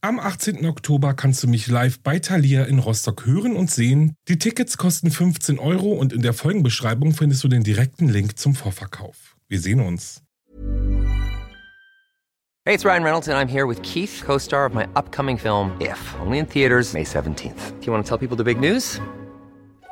Am 18. Oktober kannst du mich live bei Thalia in Rostock hören und sehen. Die Tickets kosten 15 Euro und in der Folgenbeschreibung findest du den direkten Link zum Vorverkauf. Wir sehen uns. Hey, it's Ryan Reynolds and I'm here with Keith, co-star of my upcoming film If, only in theaters May 17th. Do you want to tell people the big news?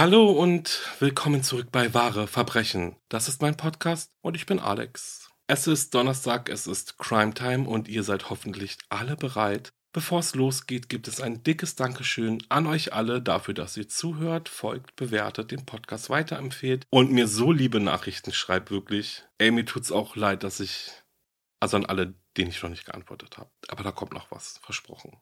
Hallo und willkommen zurück bei Wahre Verbrechen. Das ist mein Podcast und ich bin Alex. Es ist Donnerstag, es ist Crime Time und ihr seid hoffentlich alle bereit. Bevor es losgeht, gibt es ein dickes Dankeschön an euch alle dafür, dass ihr zuhört, folgt, bewertet, den Podcast weiterempfehlt und mir so liebe Nachrichten schreibt, wirklich. Ey, mir tut's auch leid, dass ich, also an alle, denen ich noch nicht geantwortet habe. Aber da kommt noch was, versprochen.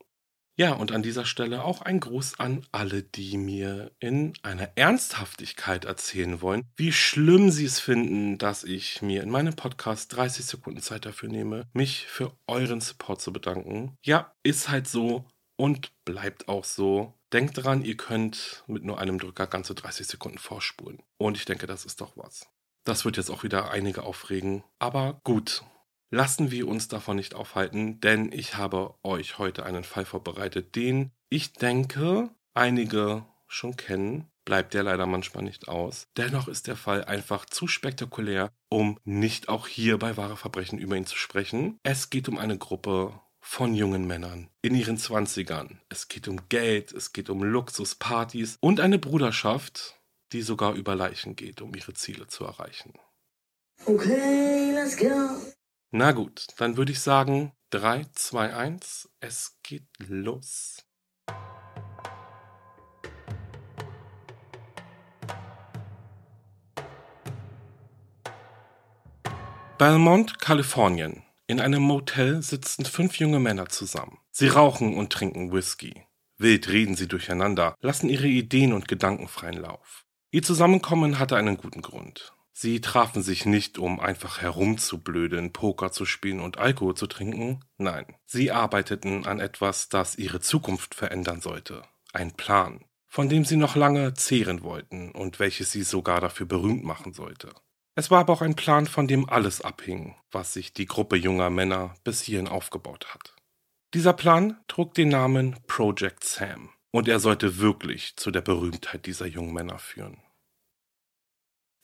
Ja, und an dieser Stelle auch ein Gruß an alle, die mir in einer Ernsthaftigkeit erzählen wollen, wie schlimm sie es finden, dass ich mir in meinem Podcast 30 Sekunden Zeit dafür nehme, mich für euren Support zu bedanken. Ja, ist halt so und bleibt auch so. Denkt dran, ihr könnt mit nur einem Drücker ganze 30 Sekunden vorspulen. Und ich denke, das ist doch was. Das wird jetzt auch wieder einige aufregen. Aber gut, Lassen wir uns davon nicht aufhalten, denn ich habe euch heute einen Fall vorbereitet, den ich denke, einige schon kennen. Bleibt der leider manchmal nicht aus. Dennoch ist der Fall einfach zu spektakulär, um nicht auch hier bei wahre Verbrechen über ihn zu sprechen. Es geht um eine Gruppe von jungen Männern in ihren Zwanzigern. Es geht um Geld, es geht um Luxuspartys und eine Bruderschaft, die sogar über Leichen geht, um ihre Ziele zu erreichen. Okay, let's go. Na gut, dann würde ich sagen 3, 2, 1, es geht los. Belmont, Kalifornien. In einem Motel sitzen fünf junge Männer zusammen. Sie rauchen und trinken Whisky. Wild reden sie durcheinander, lassen ihre Ideen und Gedanken freien Lauf. Ihr Zusammenkommen hatte einen guten Grund. Sie trafen sich nicht, um einfach herumzublödeln, Poker zu spielen und Alkohol zu trinken. Nein, sie arbeiteten an etwas, das ihre Zukunft verändern sollte. Ein Plan, von dem sie noch lange zehren wollten und welches sie sogar dafür berühmt machen sollte. Es war aber auch ein Plan, von dem alles abhing, was sich die Gruppe junger Männer bis hierhin aufgebaut hat. Dieser Plan trug den Namen Project Sam und er sollte wirklich zu der Berühmtheit dieser jungen Männer führen.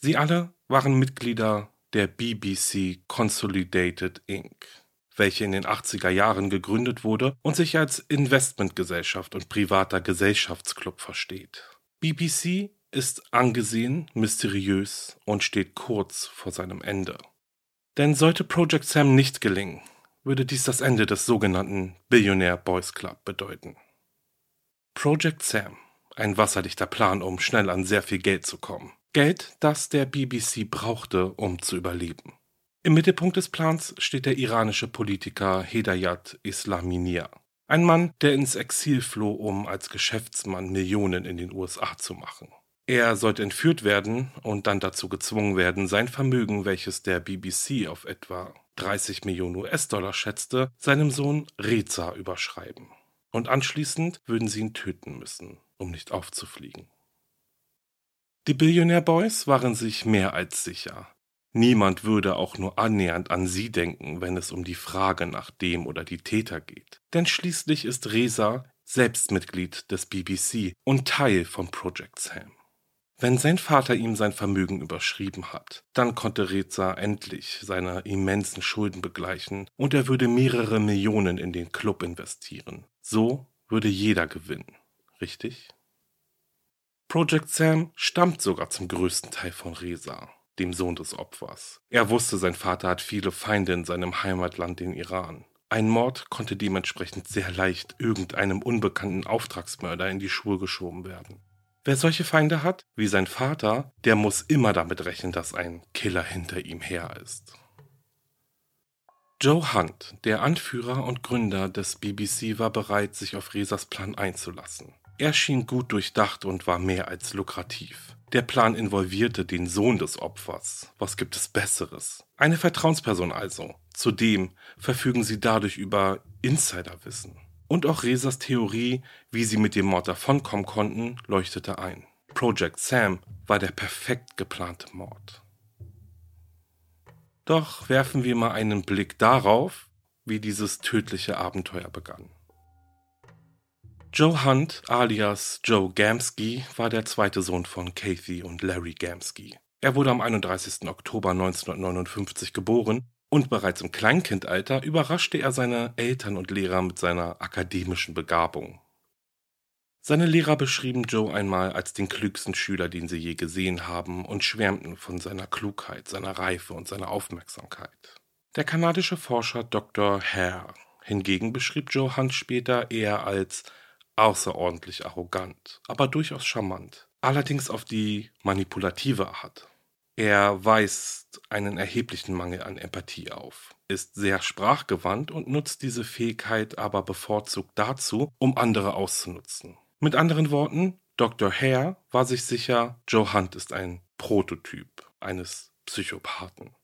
Sie alle waren Mitglieder der BBC Consolidated Inc., welche in den 80er Jahren gegründet wurde und sich als Investmentgesellschaft und privater Gesellschaftsclub versteht. BBC ist angesehen, mysteriös und steht kurz vor seinem Ende. Denn sollte Project Sam nicht gelingen, würde dies das Ende des sogenannten Billionaire Boys Club bedeuten. Project Sam, ein wasserdichter Plan, um schnell an sehr viel Geld zu kommen. Geld, das der BBC brauchte, um zu überleben. Im Mittelpunkt des Plans steht der iranische Politiker Hedayat Islaminier. Ein Mann, der ins Exil floh, um als Geschäftsmann Millionen in den USA zu machen. Er sollte entführt werden und dann dazu gezwungen werden, sein Vermögen, welches der BBC auf etwa 30 Millionen US-Dollar schätzte, seinem Sohn Reza überschreiben. Und anschließend würden sie ihn töten müssen, um nicht aufzufliegen. Die Billionaire Boys waren sich mehr als sicher. Niemand würde auch nur annähernd an sie denken, wenn es um die Frage nach dem oder die Täter geht. Denn schließlich ist Reza selbst Mitglied des BBC und Teil von Project Sam. Wenn sein Vater ihm sein Vermögen überschrieben hat, dann konnte Reza endlich seine immensen Schulden begleichen und er würde mehrere Millionen in den Club investieren. So würde jeder gewinnen, richtig? Project Sam stammt sogar zum größten Teil von Reza, dem Sohn des Opfers. Er wusste, sein Vater hat viele Feinde in seinem Heimatland, den Iran. Ein Mord konnte dementsprechend sehr leicht irgendeinem unbekannten Auftragsmörder in die Schuhe geschoben werden. Wer solche Feinde hat, wie sein Vater, der muss immer damit rechnen, dass ein Killer hinter ihm her ist. Joe Hunt, der Anführer und Gründer des BBC, war bereit, sich auf Resas Plan einzulassen. Er schien gut durchdacht und war mehr als lukrativ. Der Plan involvierte den Sohn des Opfers. Was gibt es Besseres? Eine Vertrauensperson also. Zudem verfügen sie dadurch über Insiderwissen. Und auch Resas Theorie, wie sie mit dem Mord davonkommen konnten, leuchtete ein. Project Sam war der perfekt geplante Mord. Doch werfen wir mal einen Blick darauf, wie dieses tödliche Abenteuer begann. Joe Hunt alias Joe Gamsky war der zweite Sohn von Kathy und Larry Gamsky. Er wurde am 31. Oktober 1959 geboren und bereits im Kleinkindalter überraschte er seine Eltern und Lehrer mit seiner akademischen Begabung. Seine Lehrer beschrieben Joe einmal als den klügsten Schüler, den sie je gesehen haben, und schwärmten von seiner Klugheit, seiner Reife und seiner Aufmerksamkeit. Der kanadische Forscher Dr. Hare hingegen beschrieb Joe Hunt später eher als außerordentlich arrogant, aber durchaus charmant, allerdings auf die manipulative Art. Er weist einen erheblichen Mangel an Empathie auf, ist sehr sprachgewandt und nutzt diese Fähigkeit aber bevorzugt dazu, um andere auszunutzen. Mit anderen Worten, Dr. Hare war sich sicher, Joe Hunt ist ein Prototyp eines Psychopathen.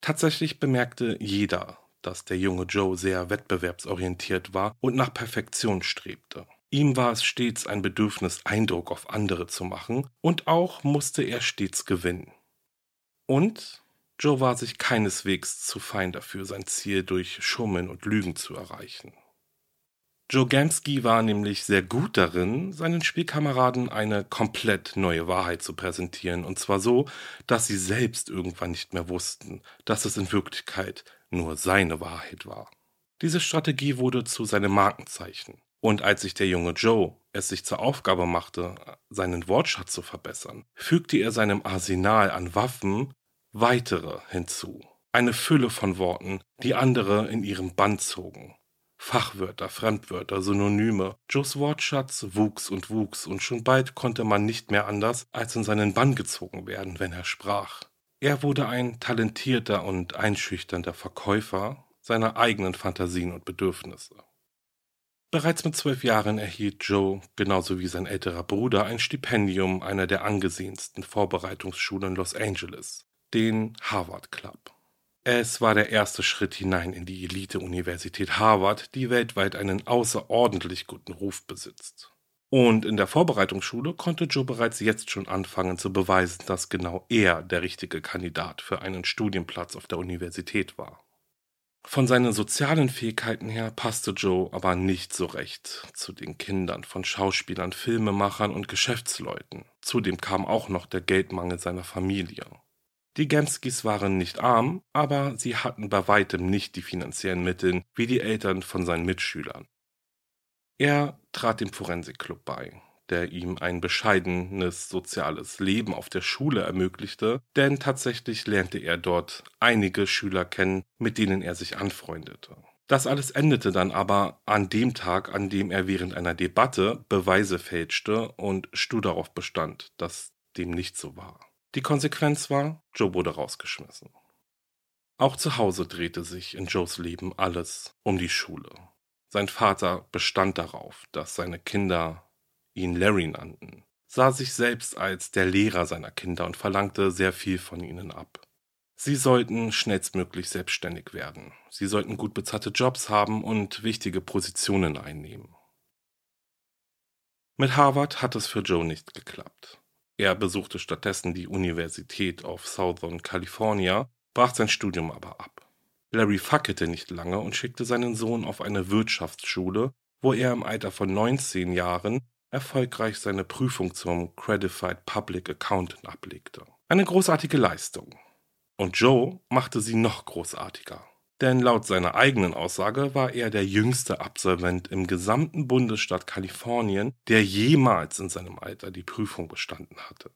Tatsächlich bemerkte jeder, dass der junge Joe sehr wettbewerbsorientiert war und nach Perfektion strebte. Ihm war es stets ein Bedürfnis, Eindruck auf andere zu machen, und auch musste er stets gewinnen. Und Joe war sich keineswegs zu fein dafür, sein Ziel durch Schummeln und Lügen zu erreichen. Joe Gamsky war nämlich sehr gut darin, seinen Spielkameraden eine komplett neue Wahrheit zu präsentieren, und zwar so, dass sie selbst irgendwann nicht mehr wussten, dass es in Wirklichkeit nur seine Wahrheit war. Diese Strategie wurde zu seinem Markenzeichen. Und als sich der junge Joe es sich zur Aufgabe machte, seinen Wortschatz zu verbessern, fügte er seinem Arsenal an Waffen weitere hinzu. Eine Fülle von Worten, die andere in ihrem Band zogen. Fachwörter, Fremdwörter, Synonyme. Joes Wortschatz wuchs und wuchs, und schon bald konnte man nicht mehr anders als in seinen Bann gezogen werden, wenn er sprach. Er wurde ein talentierter und einschüchternder Verkäufer seiner eigenen Fantasien und Bedürfnisse. Bereits mit zwölf Jahren erhielt Joe, genauso wie sein älterer Bruder, ein Stipendium einer der angesehensten Vorbereitungsschulen Los Angeles, den Harvard Club. Es war der erste Schritt hinein in die Elite-Universität Harvard, die weltweit einen außerordentlich guten Ruf besitzt. Und in der Vorbereitungsschule konnte Joe bereits jetzt schon anfangen zu beweisen, dass genau er der richtige Kandidat für einen Studienplatz auf der Universität war. Von seinen sozialen Fähigkeiten her passte Joe aber nicht so recht zu den Kindern von Schauspielern, Filmemachern und Geschäftsleuten. Zudem kam auch noch der Geldmangel seiner Familie. Die Gemskis waren nicht arm, aber sie hatten bei weitem nicht die finanziellen Mittel wie die Eltern von seinen Mitschülern. Er trat dem Forensikclub bei, der ihm ein bescheidenes soziales Leben auf der Schule ermöglichte, denn tatsächlich lernte er dort einige Schüler kennen, mit denen er sich anfreundete. Das alles endete dann aber an dem Tag, an dem er während einer Debatte Beweise fälschte und stur darauf bestand, dass dem nicht so war. Die Konsequenz war, Joe wurde rausgeschmissen. Auch zu Hause drehte sich in Joes Leben alles um die Schule. Sein Vater bestand darauf, dass seine Kinder ihn Larry nannten, sah sich selbst als der Lehrer seiner Kinder und verlangte sehr viel von ihnen ab. Sie sollten schnellstmöglich selbstständig werden. Sie sollten gut bezahlte Jobs haben und wichtige Positionen einnehmen. Mit Harvard hat es für Joe nicht geklappt. Er besuchte stattdessen die Universität of Southern California, brach sein Studium aber ab. Larry fackelte nicht lange und schickte seinen Sohn auf eine Wirtschaftsschule, wo er im Alter von 19 Jahren erfolgreich seine Prüfung zum Credified Public Accountant ablegte. Eine großartige Leistung. Und Joe machte sie noch großartiger. Denn laut seiner eigenen Aussage war er der jüngste Absolvent im gesamten Bundesstaat Kalifornien, der jemals in seinem Alter die Prüfung bestanden hatte.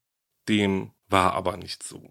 Dem war aber nicht so.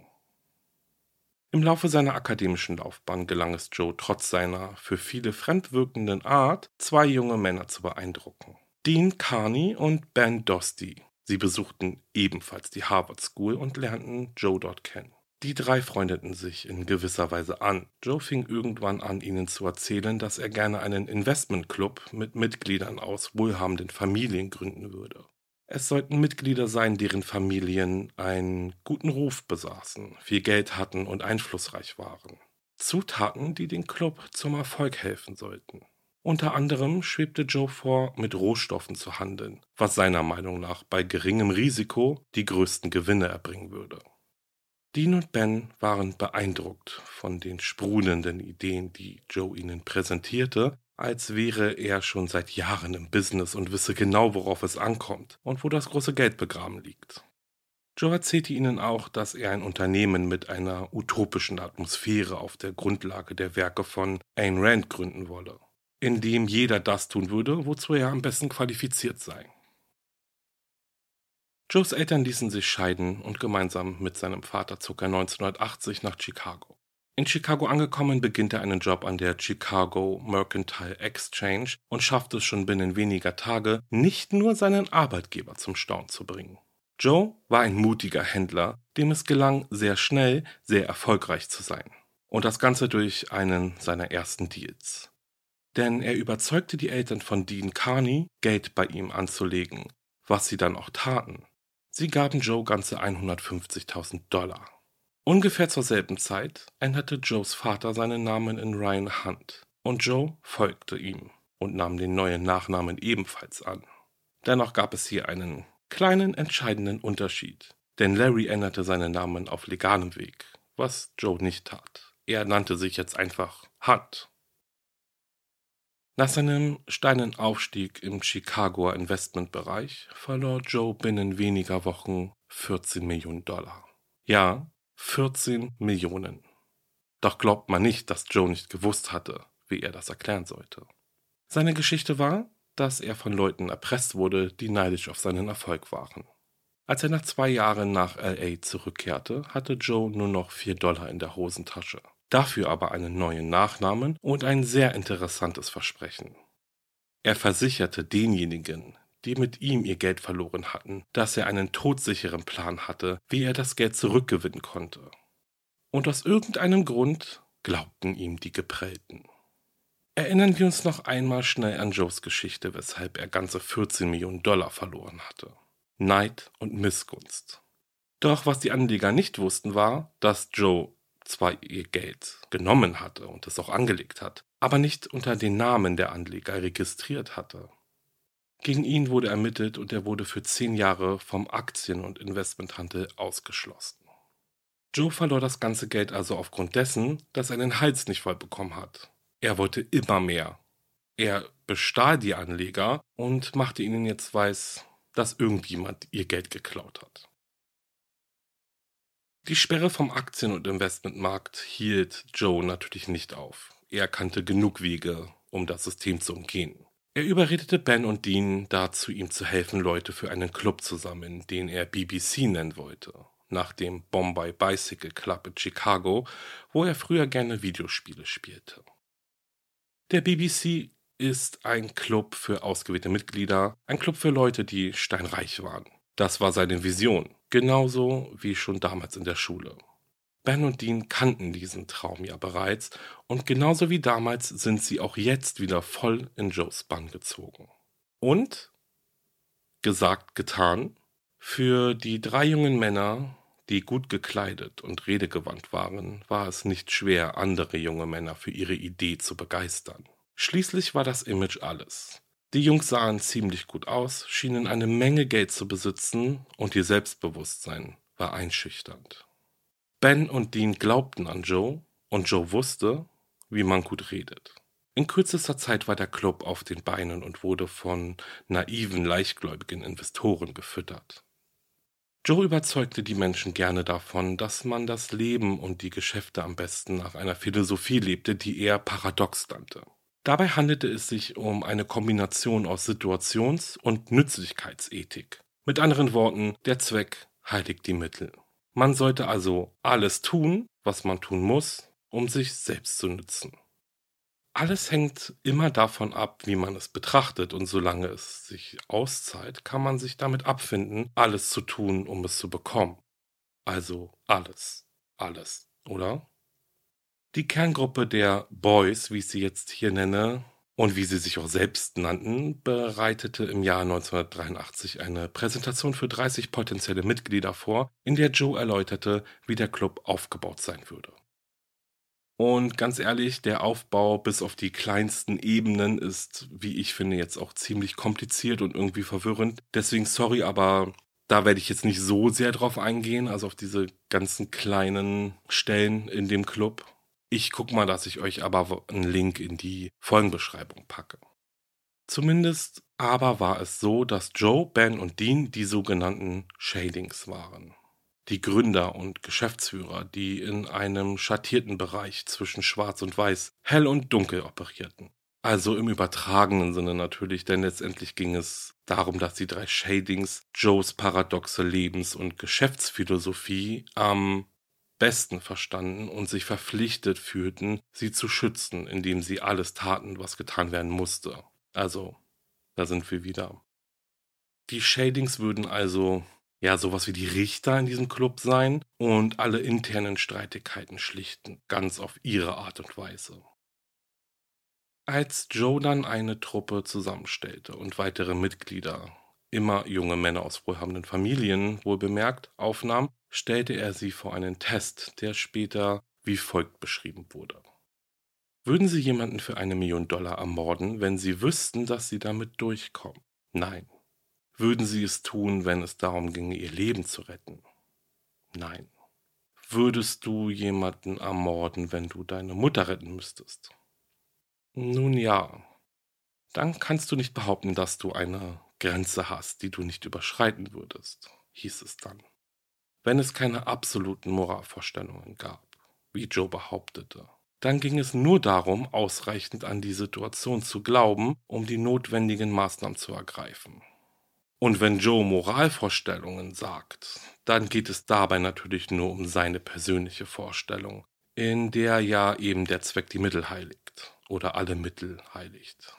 Im Laufe seiner akademischen Laufbahn gelang es Joe trotz seiner für viele fremdwirkenden Art, zwei junge Männer zu beeindrucken. Dean Carney und Ben Dosty. Sie besuchten ebenfalls die Harvard School und lernten Joe dort kennen. Die drei freundeten sich in gewisser Weise an. Joe fing irgendwann an, ihnen zu erzählen, dass er gerne einen Investmentclub mit Mitgliedern aus wohlhabenden Familien gründen würde. Es sollten Mitglieder sein, deren Familien einen guten Ruf besaßen, viel Geld hatten und einflussreich waren. Zutaten, die den Club zum Erfolg helfen sollten. Unter anderem schwebte Joe vor, mit Rohstoffen zu handeln, was seiner Meinung nach bei geringem Risiko die größten Gewinne erbringen würde. Dean und Ben waren beeindruckt von den sprudelnden Ideen, die Joe ihnen präsentierte als wäre er schon seit Jahren im Business und wisse genau, worauf es ankommt und wo das große Geld begraben liegt. Joe erzählte ihnen auch, dass er ein Unternehmen mit einer utopischen Atmosphäre auf der Grundlage der Werke von Ayn Rand gründen wolle, in dem jeder das tun würde, wozu er am besten qualifiziert sei. Joes Eltern ließen sich scheiden und gemeinsam mit seinem Vater zog er 1980 nach Chicago. In Chicago angekommen, beginnt er einen Job an der Chicago Mercantile Exchange und schafft es schon binnen weniger Tage, nicht nur seinen Arbeitgeber zum Staunen zu bringen. Joe war ein mutiger Händler, dem es gelang, sehr schnell sehr erfolgreich zu sein. Und das Ganze durch einen seiner ersten Deals. Denn er überzeugte die Eltern von Dean Carney, Geld bei ihm anzulegen, was sie dann auch taten. Sie gaben Joe ganze 150.000 Dollar. Ungefähr zur selben Zeit änderte Joes Vater seinen Namen in Ryan Hunt und Joe folgte ihm und nahm den neuen Nachnamen ebenfalls an. Dennoch gab es hier einen kleinen entscheidenden Unterschied, denn Larry änderte seinen Namen auf legalem Weg, was Joe nicht tat. Er nannte sich jetzt einfach Hunt. Nach seinem steilen Aufstieg im Chicagoer Investmentbereich verlor Joe binnen weniger Wochen 14 Millionen Dollar. Ja, 14 Millionen. Doch glaubt man nicht, dass Joe nicht gewusst hatte, wie er das erklären sollte. Seine Geschichte war, dass er von Leuten erpresst wurde, die neidisch auf seinen Erfolg waren. Als er nach zwei Jahren nach LA zurückkehrte, hatte Joe nur noch vier Dollar in der Hosentasche. Dafür aber einen neuen Nachnamen und ein sehr interessantes Versprechen. Er versicherte denjenigen, die mit ihm ihr Geld verloren hatten, dass er einen todsicheren Plan hatte, wie er das Geld zurückgewinnen konnte. Und aus irgendeinem Grund glaubten ihm die Geprellten. Erinnern wir uns noch einmal schnell an Joes Geschichte, weshalb er ganze 14 Millionen Dollar verloren hatte. Neid und Missgunst. Doch was die Anleger nicht wussten war, dass Joe zwar ihr Geld genommen hatte und es auch angelegt hat, aber nicht unter den Namen der Anleger registriert hatte. Gegen ihn wurde ermittelt und er wurde für zehn Jahre vom Aktien- und Investmenthandel ausgeschlossen. Joe verlor das ganze Geld also aufgrund dessen, dass er den Hals nicht voll bekommen hat. Er wollte immer mehr. Er bestahl die Anleger und machte ihnen jetzt weiß, dass irgendjemand ihr Geld geklaut hat. Die Sperre vom Aktien- und Investmentmarkt hielt Joe natürlich nicht auf. Er kannte genug Wege, um das System zu umgehen. Er überredete Ben und Dean dazu, ihm zu helfen, Leute für einen Club zu sammeln, den er BBC nennen wollte, nach dem Bombay Bicycle Club in Chicago, wo er früher gerne Videospiele spielte. Der BBC ist ein Club für ausgewählte Mitglieder, ein Club für Leute, die steinreich waren. Das war seine Vision, genauso wie schon damals in der Schule. Ben und Dean kannten diesen Traum ja bereits und genauso wie damals sind sie auch jetzt wieder voll in Joes Bann gezogen. Und, gesagt, getan, für die drei jungen Männer, die gut gekleidet und redegewandt waren, war es nicht schwer, andere junge Männer für ihre Idee zu begeistern. Schließlich war das Image alles. Die Jungs sahen ziemlich gut aus, schienen eine Menge Geld zu besitzen und ihr Selbstbewusstsein war einschüchternd. Ben und Dean glaubten an Joe und Joe wusste, wie man gut redet. In kürzester Zeit war der Club auf den Beinen und wurde von naiven, leichtgläubigen Investoren gefüttert. Joe überzeugte die Menschen gerne davon, dass man das Leben und die Geschäfte am besten nach einer Philosophie lebte, die er paradox nannte. Dabei handelte es sich um eine Kombination aus Situations- und Nützlichkeitsethik. Mit anderen Worten, der Zweck heiligt die Mittel. Man sollte also alles tun, was man tun muss, um sich selbst zu nützen. Alles hängt immer davon ab, wie man es betrachtet, und solange es sich auszahlt, kann man sich damit abfinden, alles zu tun, um es zu bekommen. Also alles, alles, oder? Die Kerngruppe der Boys, wie ich sie jetzt hier nenne, und wie sie sich auch selbst nannten, bereitete im Jahr 1983 eine Präsentation für 30 potenzielle Mitglieder vor, in der Joe erläuterte, wie der Club aufgebaut sein würde. Und ganz ehrlich, der Aufbau bis auf die kleinsten Ebenen ist, wie ich finde, jetzt auch ziemlich kompliziert und irgendwie verwirrend. Deswegen sorry, aber da werde ich jetzt nicht so sehr drauf eingehen, also auf diese ganzen kleinen Stellen in dem Club. Ich gucke mal, dass ich euch aber einen Link in die Folgenbeschreibung packe. Zumindest aber war es so, dass Joe, Ben und Dean die sogenannten Shadings waren die Gründer und Geschäftsführer, die in einem schattierten Bereich zwischen Schwarz und Weiß, hell und dunkel operierten. Also im übertragenen Sinne natürlich, denn letztendlich ging es darum, dass die drei Shadings Joes paradoxe Lebens- und Geschäftsphilosophie am besten verstanden und sich verpflichtet fühlten, sie zu schützen, indem sie alles taten, was getan werden musste. Also, da sind wir wieder. Die Shadings würden also ja sowas wie die Richter in diesem Club sein und alle internen Streitigkeiten schlichten, ganz auf ihre Art und Weise. Als Joe dann eine Truppe zusammenstellte und weitere Mitglieder, immer junge Männer aus wohlhabenden Familien, wohl bemerkt, aufnahm, stellte er sie vor einen Test, der später wie folgt beschrieben wurde. Würden Sie jemanden für eine Million Dollar ermorden, wenn Sie wüssten, dass Sie damit durchkommen? Nein. Würden sie es tun, wenn es darum ginge, ihr Leben zu retten? Nein. Würdest du jemanden ermorden, wenn du deine Mutter retten müsstest? Nun ja. Dann kannst du nicht behaupten, dass du eine Grenze hast, die du nicht überschreiten würdest, hieß es dann. Wenn es keine absoluten Moralvorstellungen gab, wie Joe behauptete, dann ging es nur darum, ausreichend an die Situation zu glauben, um die notwendigen Maßnahmen zu ergreifen. Und wenn Joe Moralvorstellungen sagt, dann geht es dabei natürlich nur um seine persönliche Vorstellung, in der ja eben der Zweck die Mittel heiligt oder alle Mittel heiligt.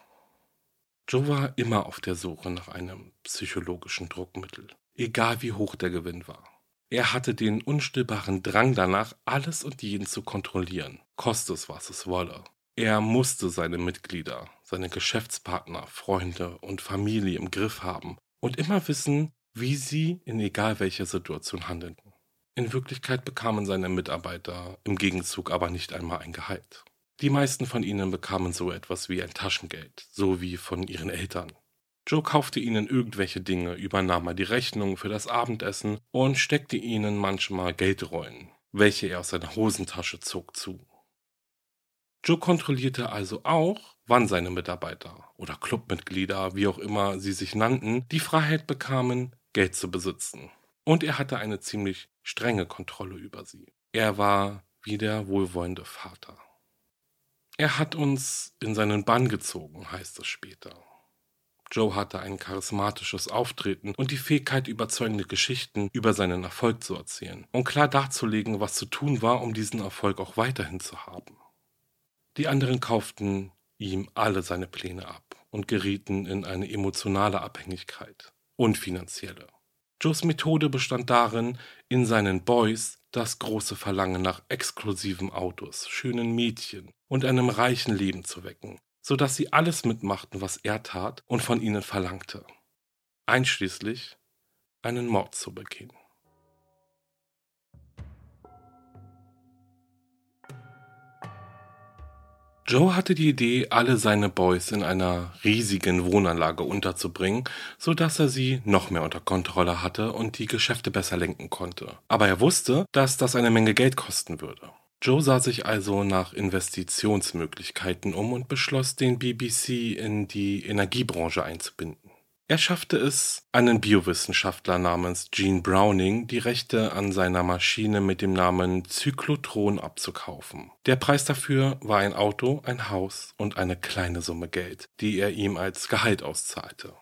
Joe war immer auf der Suche nach einem psychologischen Druckmittel, egal wie hoch der Gewinn war. Er hatte den unstillbaren Drang danach, alles und jeden zu kontrollieren, koste es, was es wolle. Er musste seine Mitglieder, seine Geschäftspartner, Freunde und Familie im Griff haben und immer wissen, wie sie in egal welcher Situation handelten. In Wirklichkeit bekamen seine Mitarbeiter im Gegenzug aber nicht einmal ein Gehalt. Die meisten von ihnen bekamen so etwas wie ein Taschengeld, so wie von ihren Eltern. Joe kaufte ihnen irgendwelche Dinge, übernahm mal die Rechnung für das Abendessen und steckte ihnen manchmal Geldrollen, welche er aus seiner Hosentasche zog, zu. Joe kontrollierte also auch, wann seine Mitarbeiter oder Clubmitglieder, wie auch immer sie sich nannten, die Freiheit bekamen, Geld zu besitzen. Und er hatte eine ziemlich strenge Kontrolle über sie. Er war wie der wohlwollende Vater. Er hat uns in seinen Bann gezogen, heißt es später. Joe hatte ein charismatisches Auftreten und die Fähigkeit, überzeugende Geschichten über seinen Erfolg zu erzählen und klar darzulegen, was zu tun war, um diesen Erfolg auch weiterhin zu haben. Die anderen kauften ihm alle seine Pläne ab und gerieten in eine emotionale Abhängigkeit und finanzielle. Joes Methode bestand darin, in seinen Boys das große Verlangen nach exklusiven Autos, schönen Mädchen und einem reichen Leben zu wecken, so dass sie alles mitmachten, was er tat und von ihnen verlangte, einschließlich einen Mord zu begehen. Joe hatte die Idee, alle seine Boys in einer riesigen Wohnanlage unterzubringen, so dass er sie noch mehr unter Kontrolle hatte und die Geschäfte besser lenken konnte. Aber er wusste, dass das eine Menge Geld kosten würde. Joe sah sich also nach Investitionsmöglichkeiten um und beschloss, den BBC in die Energiebranche einzubinden. Er schaffte es, einen Biowissenschaftler namens Gene Browning die Rechte an seiner Maschine mit dem Namen Zyklotron abzukaufen. Der Preis dafür war ein Auto, ein Haus und eine kleine Summe Geld, die er ihm als Gehalt auszahlte.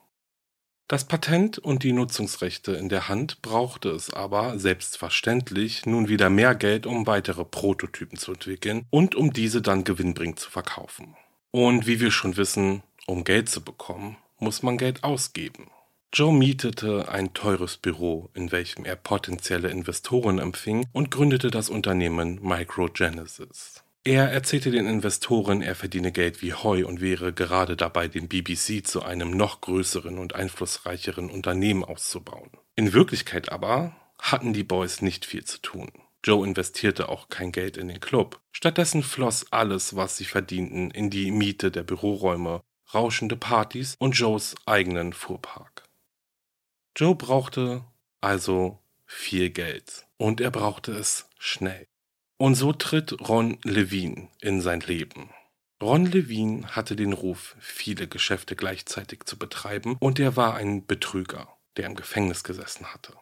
Das Patent und die Nutzungsrechte in der Hand brauchte es aber selbstverständlich nun wieder mehr Geld, um weitere Prototypen zu entwickeln und um diese dann gewinnbringend zu verkaufen. Und wie wir schon wissen, um Geld zu bekommen, muss man Geld ausgeben. Joe mietete ein teures Büro, in welchem er potenzielle Investoren empfing und gründete das Unternehmen Microgenesis. Er erzählte den Investoren, er verdiene Geld wie Heu und wäre gerade dabei, den BBC zu einem noch größeren und einflussreicheren Unternehmen auszubauen. In Wirklichkeit aber hatten die Boys nicht viel zu tun. Joe investierte auch kein Geld in den Club. Stattdessen floss alles, was sie verdienten, in die Miete der Büroräume rauschende Partys und Joes eigenen Fuhrpark. Joe brauchte also viel Geld und er brauchte es schnell. Und so tritt Ron Levine in sein Leben. Ron Levine hatte den Ruf, viele Geschäfte gleichzeitig zu betreiben, und er war ein Betrüger, der im Gefängnis gesessen hatte.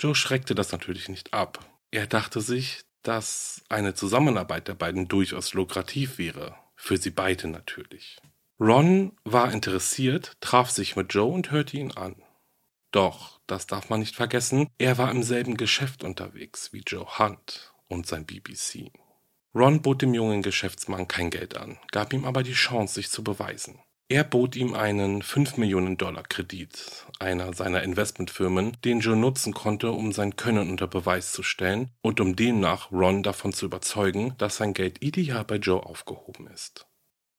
Joe schreckte das natürlich nicht ab. Er dachte sich, dass eine Zusammenarbeit der beiden durchaus lukrativ wäre, für sie beide natürlich. Ron war interessiert, traf sich mit Joe und hörte ihn an. Doch, das darf man nicht vergessen, er war im selben Geschäft unterwegs wie Joe Hunt und sein BBC. Ron bot dem jungen Geschäftsmann kein Geld an, gab ihm aber die Chance, sich zu beweisen. Er bot ihm einen 5 Millionen Dollar Kredit, einer seiner Investmentfirmen, den Joe nutzen konnte, um sein Können unter Beweis zu stellen und um demnach Ron davon zu überzeugen, dass sein Geld ideal bei Joe aufgehoben ist.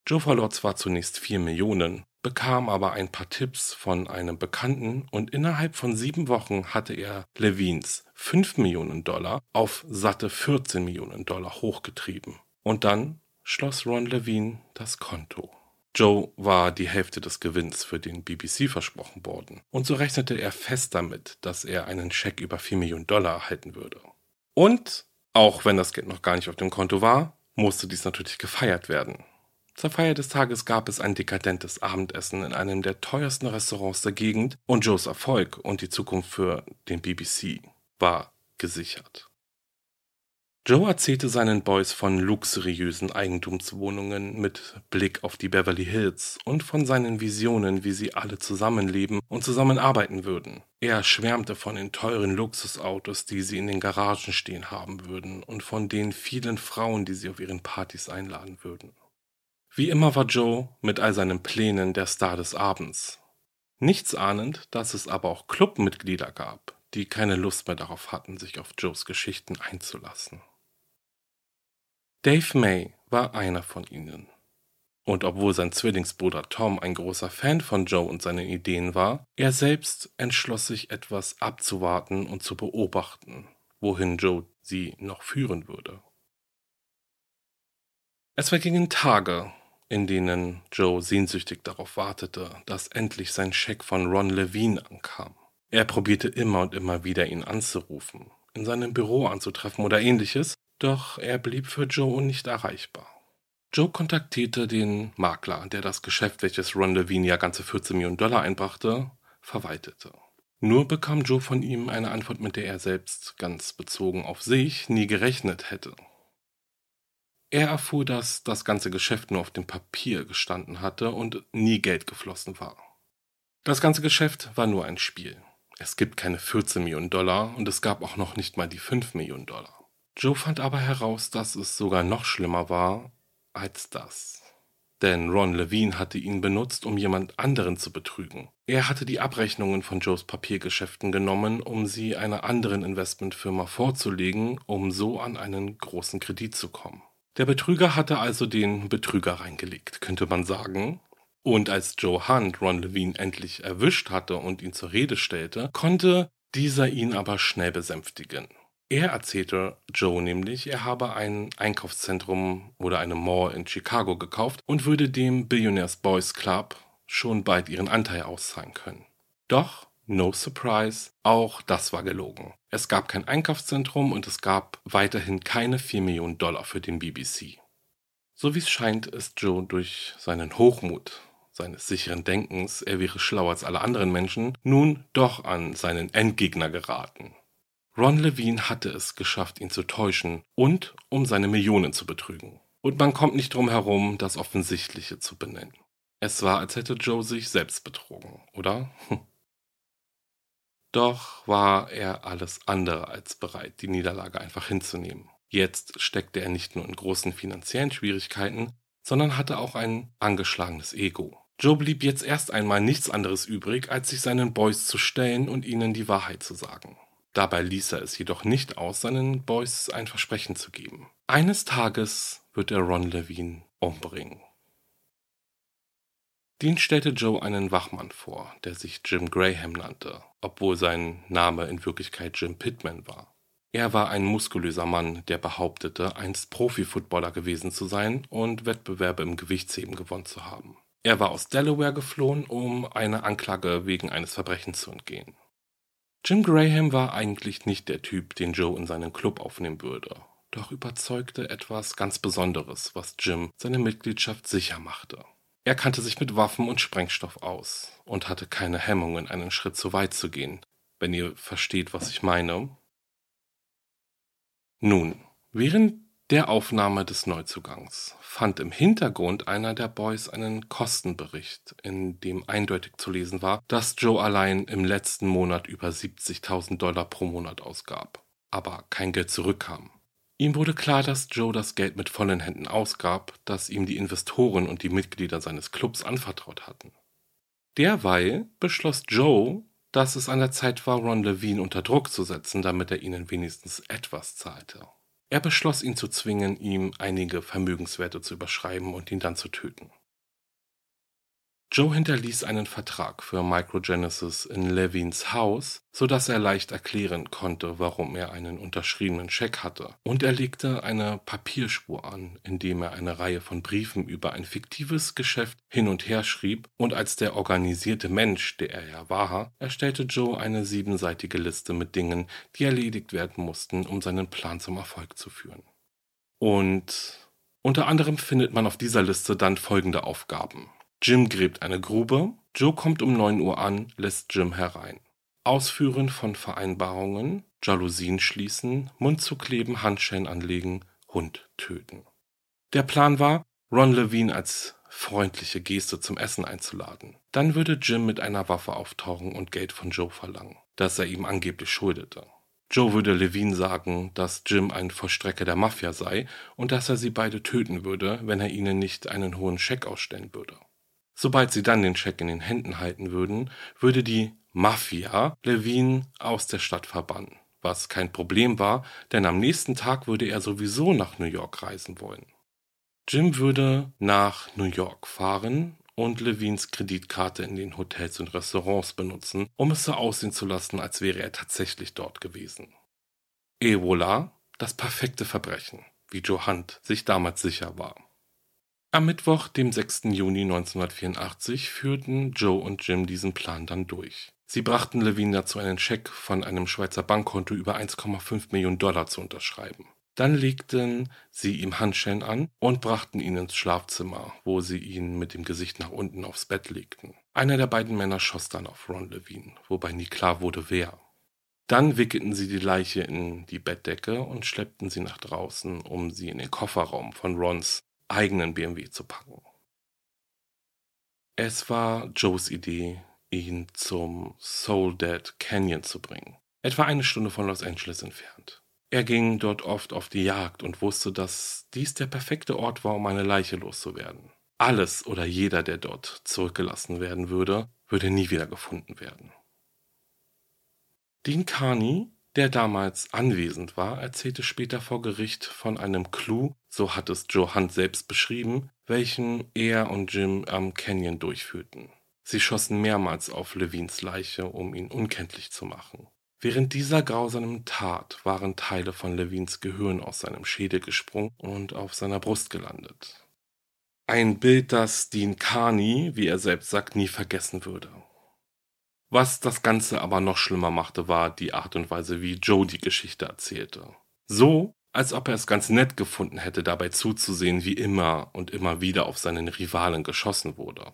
Joe verlor zwar zunächst 4 Millionen, bekam aber ein paar Tipps von einem Bekannten und innerhalb von sieben Wochen hatte er Levines 5 Millionen Dollar auf satte 14 Millionen Dollar hochgetrieben. Und dann schloss Ron Levine das Konto. Joe war die Hälfte des Gewinns für den BBC versprochen worden, und so rechnete er fest damit, dass er einen Scheck über 4 Millionen Dollar erhalten würde. Und, auch wenn das Geld noch gar nicht auf dem Konto war, musste dies natürlich gefeiert werden. Zur Feier des Tages gab es ein dekadentes Abendessen in einem der teuersten Restaurants der Gegend und Joes Erfolg und die Zukunft für den BBC war gesichert. Joe erzählte seinen Boys von luxuriösen Eigentumswohnungen mit Blick auf die Beverly Hills und von seinen Visionen, wie sie alle zusammenleben und zusammenarbeiten würden. Er schwärmte von den teuren Luxusautos, die sie in den Garagen stehen haben würden und von den vielen Frauen, die sie auf ihren Partys einladen würden. Wie immer war Joe mit all seinen Plänen der Star des Abends. Nichts ahnend, dass es aber auch Clubmitglieder gab, die keine Lust mehr darauf hatten, sich auf Joes Geschichten einzulassen. Dave May war einer von ihnen. Und obwohl sein Zwillingsbruder Tom ein großer Fan von Joe und seinen Ideen war, er selbst entschloss sich etwas abzuwarten und zu beobachten, wohin Joe sie noch führen würde. Es vergingen Tage, in denen Joe sehnsüchtig darauf wartete, dass endlich sein Scheck von Ron Levine ankam. Er probierte immer und immer wieder, ihn anzurufen, in seinem Büro anzutreffen oder ähnliches, doch er blieb für Joe nicht erreichbar. Joe kontaktierte den Makler, der das Geschäft, welches Ron Levine ja ganze 14 Millionen Dollar einbrachte, verwaltete. Nur bekam Joe von ihm eine Antwort, mit der er selbst, ganz bezogen auf sich, nie gerechnet hätte. Er erfuhr, dass das ganze Geschäft nur auf dem Papier gestanden hatte und nie Geld geflossen war. Das ganze Geschäft war nur ein Spiel. Es gibt keine 14 Millionen Dollar und es gab auch noch nicht mal die 5 Millionen Dollar. Joe fand aber heraus, dass es sogar noch schlimmer war als das. Denn Ron Levine hatte ihn benutzt, um jemand anderen zu betrügen. Er hatte die Abrechnungen von Joes Papiergeschäften genommen, um sie einer anderen Investmentfirma vorzulegen, um so an einen großen Kredit zu kommen. Der Betrüger hatte also den Betrüger reingelegt, könnte man sagen. Und als Joe Hunt Ron Levine endlich erwischt hatte und ihn zur Rede stellte, konnte dieser ihn aber schnell besänftigen. Er erzählte Joe nämlich, er habe ein Einkaufszentrum oder eine Mall in Chicago gekauft und würde dem Billionaires Boys Club schon bald ihren Anteil auszahlen können. Doch No surprise, auch das war gelogen. Es gab kein Einkaufszentrum und es gab weiterhin keine 4 Millionen Dollar für den BBC. So wie es scheint, ist Joe durch seinen Hochmut, seines sicheren Denkens, er wäre schlauer als alle anderen Menschen, nun doch an seinen Endgegner geraten. Ron Levine hatte es geschafft, ihn zu täuschen und um seine Millionen zu betrügen. Und man kommt nicht drum herum, das Offensichtliche zu benennen. Es war, als hätte Joe sich selbst betrogen, oder? Doch war er alles andere als bereit, die Niederlage einfach hinzunehmen. Jetzt steckte er nicht nur in großen finanziellen Schwierigkeiten, sondern hatte auch ein angeschlagenes Ego. Joe blieb jetzt erst einmal nichts anderes übrig, als sich seinen Boys zu stellen und ihnen die Wahrheit zu sagen. Dabei ließ er es jedoch nicht aus, seinen Boys ein Versprechen zu geben. Eines Tages wird er Ron Levine umbringen. Dean stellte Joe einen Wachmann vor, der sich Jim Graham nannte, obwohl sein Name in Wirklichkeit Jim Pittman war. Er war ein muskulöser Mann, der behauptete, einst Profi-Footballer gewesen zu sein und Wettbewerbe im Gewichtsheben gewonnen zu haben. Er war aus Delaware geflohen, um einer Anklage wegen eines Verbrechens zu entgehen. Jim Graham war eigentlich nicht der Typ, den Joe in seinen Club aufnehmen würde, doch überzeugte etwas ganz Besonderes, was Jim seine Mitgliedschaft sicher machte. Er kannte sich mit Waffen und Sprengstoff aus und hatte keine Hemmungen, einen Schritt zu weit zu gehen, wenn ihr versteht, was ich meine. Nun, während der Aufnahme des Neuzugangs fand im Hintergrund einer der Boys einen Kostenbericht, in dem eindeutig zu lesen war, dass Joe allein im letzten Monat über 70.000 Dollar pro Monat ausgab, aber kein Geld zurückkam. Ihm wurde klar, dass Joe das Geld mit vollen Händen ausgab, das ihm die Investoren und die Mitglieder seines Clubs anvertraut hatten. Derweil beschloss Joe, dass es an der Zeit war, Ron Levine unter Druck zu setzen, damit er ihnen wenigstens etwas zahlte. Er beschloss ihn zu zwingen, ihm einige Vermögenswerte zu überschreiben und ihn dann zu töten. Joe hinterließ einen Vertrag für Microgenesis in Levins Haus, so dass er leicht erklären konnte, warum er einen unterschriebenen Scheck hatte, und er legte eine Papierspur an, indem er eine Reihe von Briefen über ein fiktives Geschäft hin und her schrieb, und als der organisierte Mensch, der er ja war, erstellte Joe eine siebenseitige Liste mit Dingen, die erledigt werden mussten, um seinen Plan zum Erfolg zu führen. Und unter anderem findet man auf dieser Liste dann folgende Aufgaben. Jim gräbt eine Grube, Joe kommt um 9 Uhr an, lässt Jim herein. Ausführen von Vereinbarungen, Jalousien schließen, Mund zukleben, Handschellen anlegen, Hund töten. Der Plan war, Ron Levine als freundliche Geste zum Essen einzuladen. Dann würde Jim mit einer Waffe auftauchen und Geld von Joe verlangen, das er ihm angeblich schuldete. Joe würde Levine sagen, dass Jim ein Vollstrecker der Mafia sei und dass er sie beide töten würde, wenn er ihnen nicht einen hohen Scheck ausstellen würde. Sobald sie dann den Scheck in den Händen halten würden, würde die Mafia Levine aus der Stadt verbannen, was kein Problem war, denn am nächsten Tag würde er sowieso nach New York reisen wollen. Jim würde nach New York fahren und Levines Kreditkarte in den Hotels und Restaurants benutzen, um es so aussehen zu lassen, als wäre er tatsächlich dort gewesen. Et voilà, das perfekte Verbrechen, wie Joe Hunt sich damals sicher war. Am Mittwoch, dem 6. Juni 1984, führten Joe und Jim diesen Plan dann durch. Sie brachten Levine dazu, einen Scheck von einem Schweizer Bankkonto über 1,5 Millionen Dollar zu unterschreiben. Dann legten sie ihm Handschellen an und brachten ihn ins Schlafzimmer, wo sie ihn mit dem Gesicht nach unten aufs Bett legten. Einer der beiden Männer schoss dann auf Ron Levine, wobei nie klar wurde, wer. Dann wickelten sie die Leiche in die Bettdecke und schleppten sie nach draußen, um sie in den Kofferraum von Rons eigenen BMW zu packen. Es war Joes Idee, ihn zum Soul Dead Canyon zu bringen, etwa eine Stunde von Los Angeles entfernt. Er ging dort oft auf die Jagd und wusste, dass dies der perfekte Ort war, um eine Leiche loszuwerden. Alles oder jeder, der dort zurückgelassen werden würde, würde nie wieder gefunden werden. Dean Carney der damals anwesend war, erzählte später vor Gericht von einem Clou, so hat es Joe Hunt selbst beschrieben, welchen er und Jim am Canyon durchführten. Sie schossen mehrmals auf Levins Leiche, um ihn unkenntlich zu machen. Während dieser grausamen Tat waren Teile von Levins Gehirn aus seinem Schädel gesprungen und auf seiner Brust gelandet. Ein Bild, das Dean Carney, wie er selbst sagt, nie vergessen würde. Was das Ganze aber noch schlimmer machte, war die Art und Weise, wie Joe die Geschichte erzählte. So, als ob er es ganz nett gefunden hätte, dabei zuzusehen, wie immer und immer wieder auf seinen Rivalen geschossen wurde.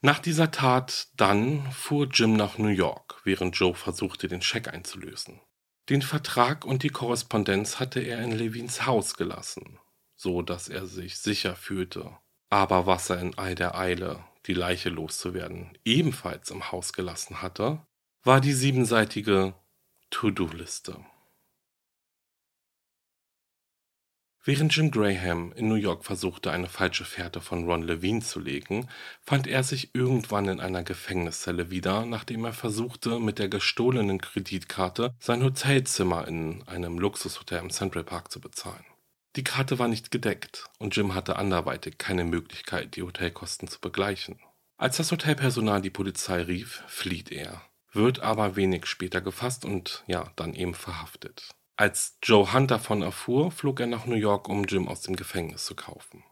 Nach dieser Tat dann fuhr Jim nach New York, während Joe versuchte, den Scheck einzulösen. Den Vertrag und die Korrespondenz hatte er in Levins Haus gelassen, so dass er sich sicher fühlte. Aber was er in all der Eile, die Leiche loszuwerden, ebenfalls im Haus gelassen hatte, war die siebenseitige To-Do-Liste. Während Jim Graham in New York versuchte, eine falsche Fährte von Ron Levine zu legen, fand er sich irgendwann in einer Gefängniszelle wieder, nachdem er versuchte, mit der gestohlenen Kreditkarte sein Hotelzimmer in einem Luxushotel im Central Park zu bezahlen. Die Karte war nicht gedeckt und Jim hatte anderweitig keine Möglichkeit, die Hotelkosten zu begleichen. Als das Hotelpersonal die Polizei rief, flieht er, wird aber wenig später gefasst und ja, dann eben verhaftet. Als Joe Hunt davon erfuhr, flog er nach New York, um Jim aus dem Gefängnis zu kaufen.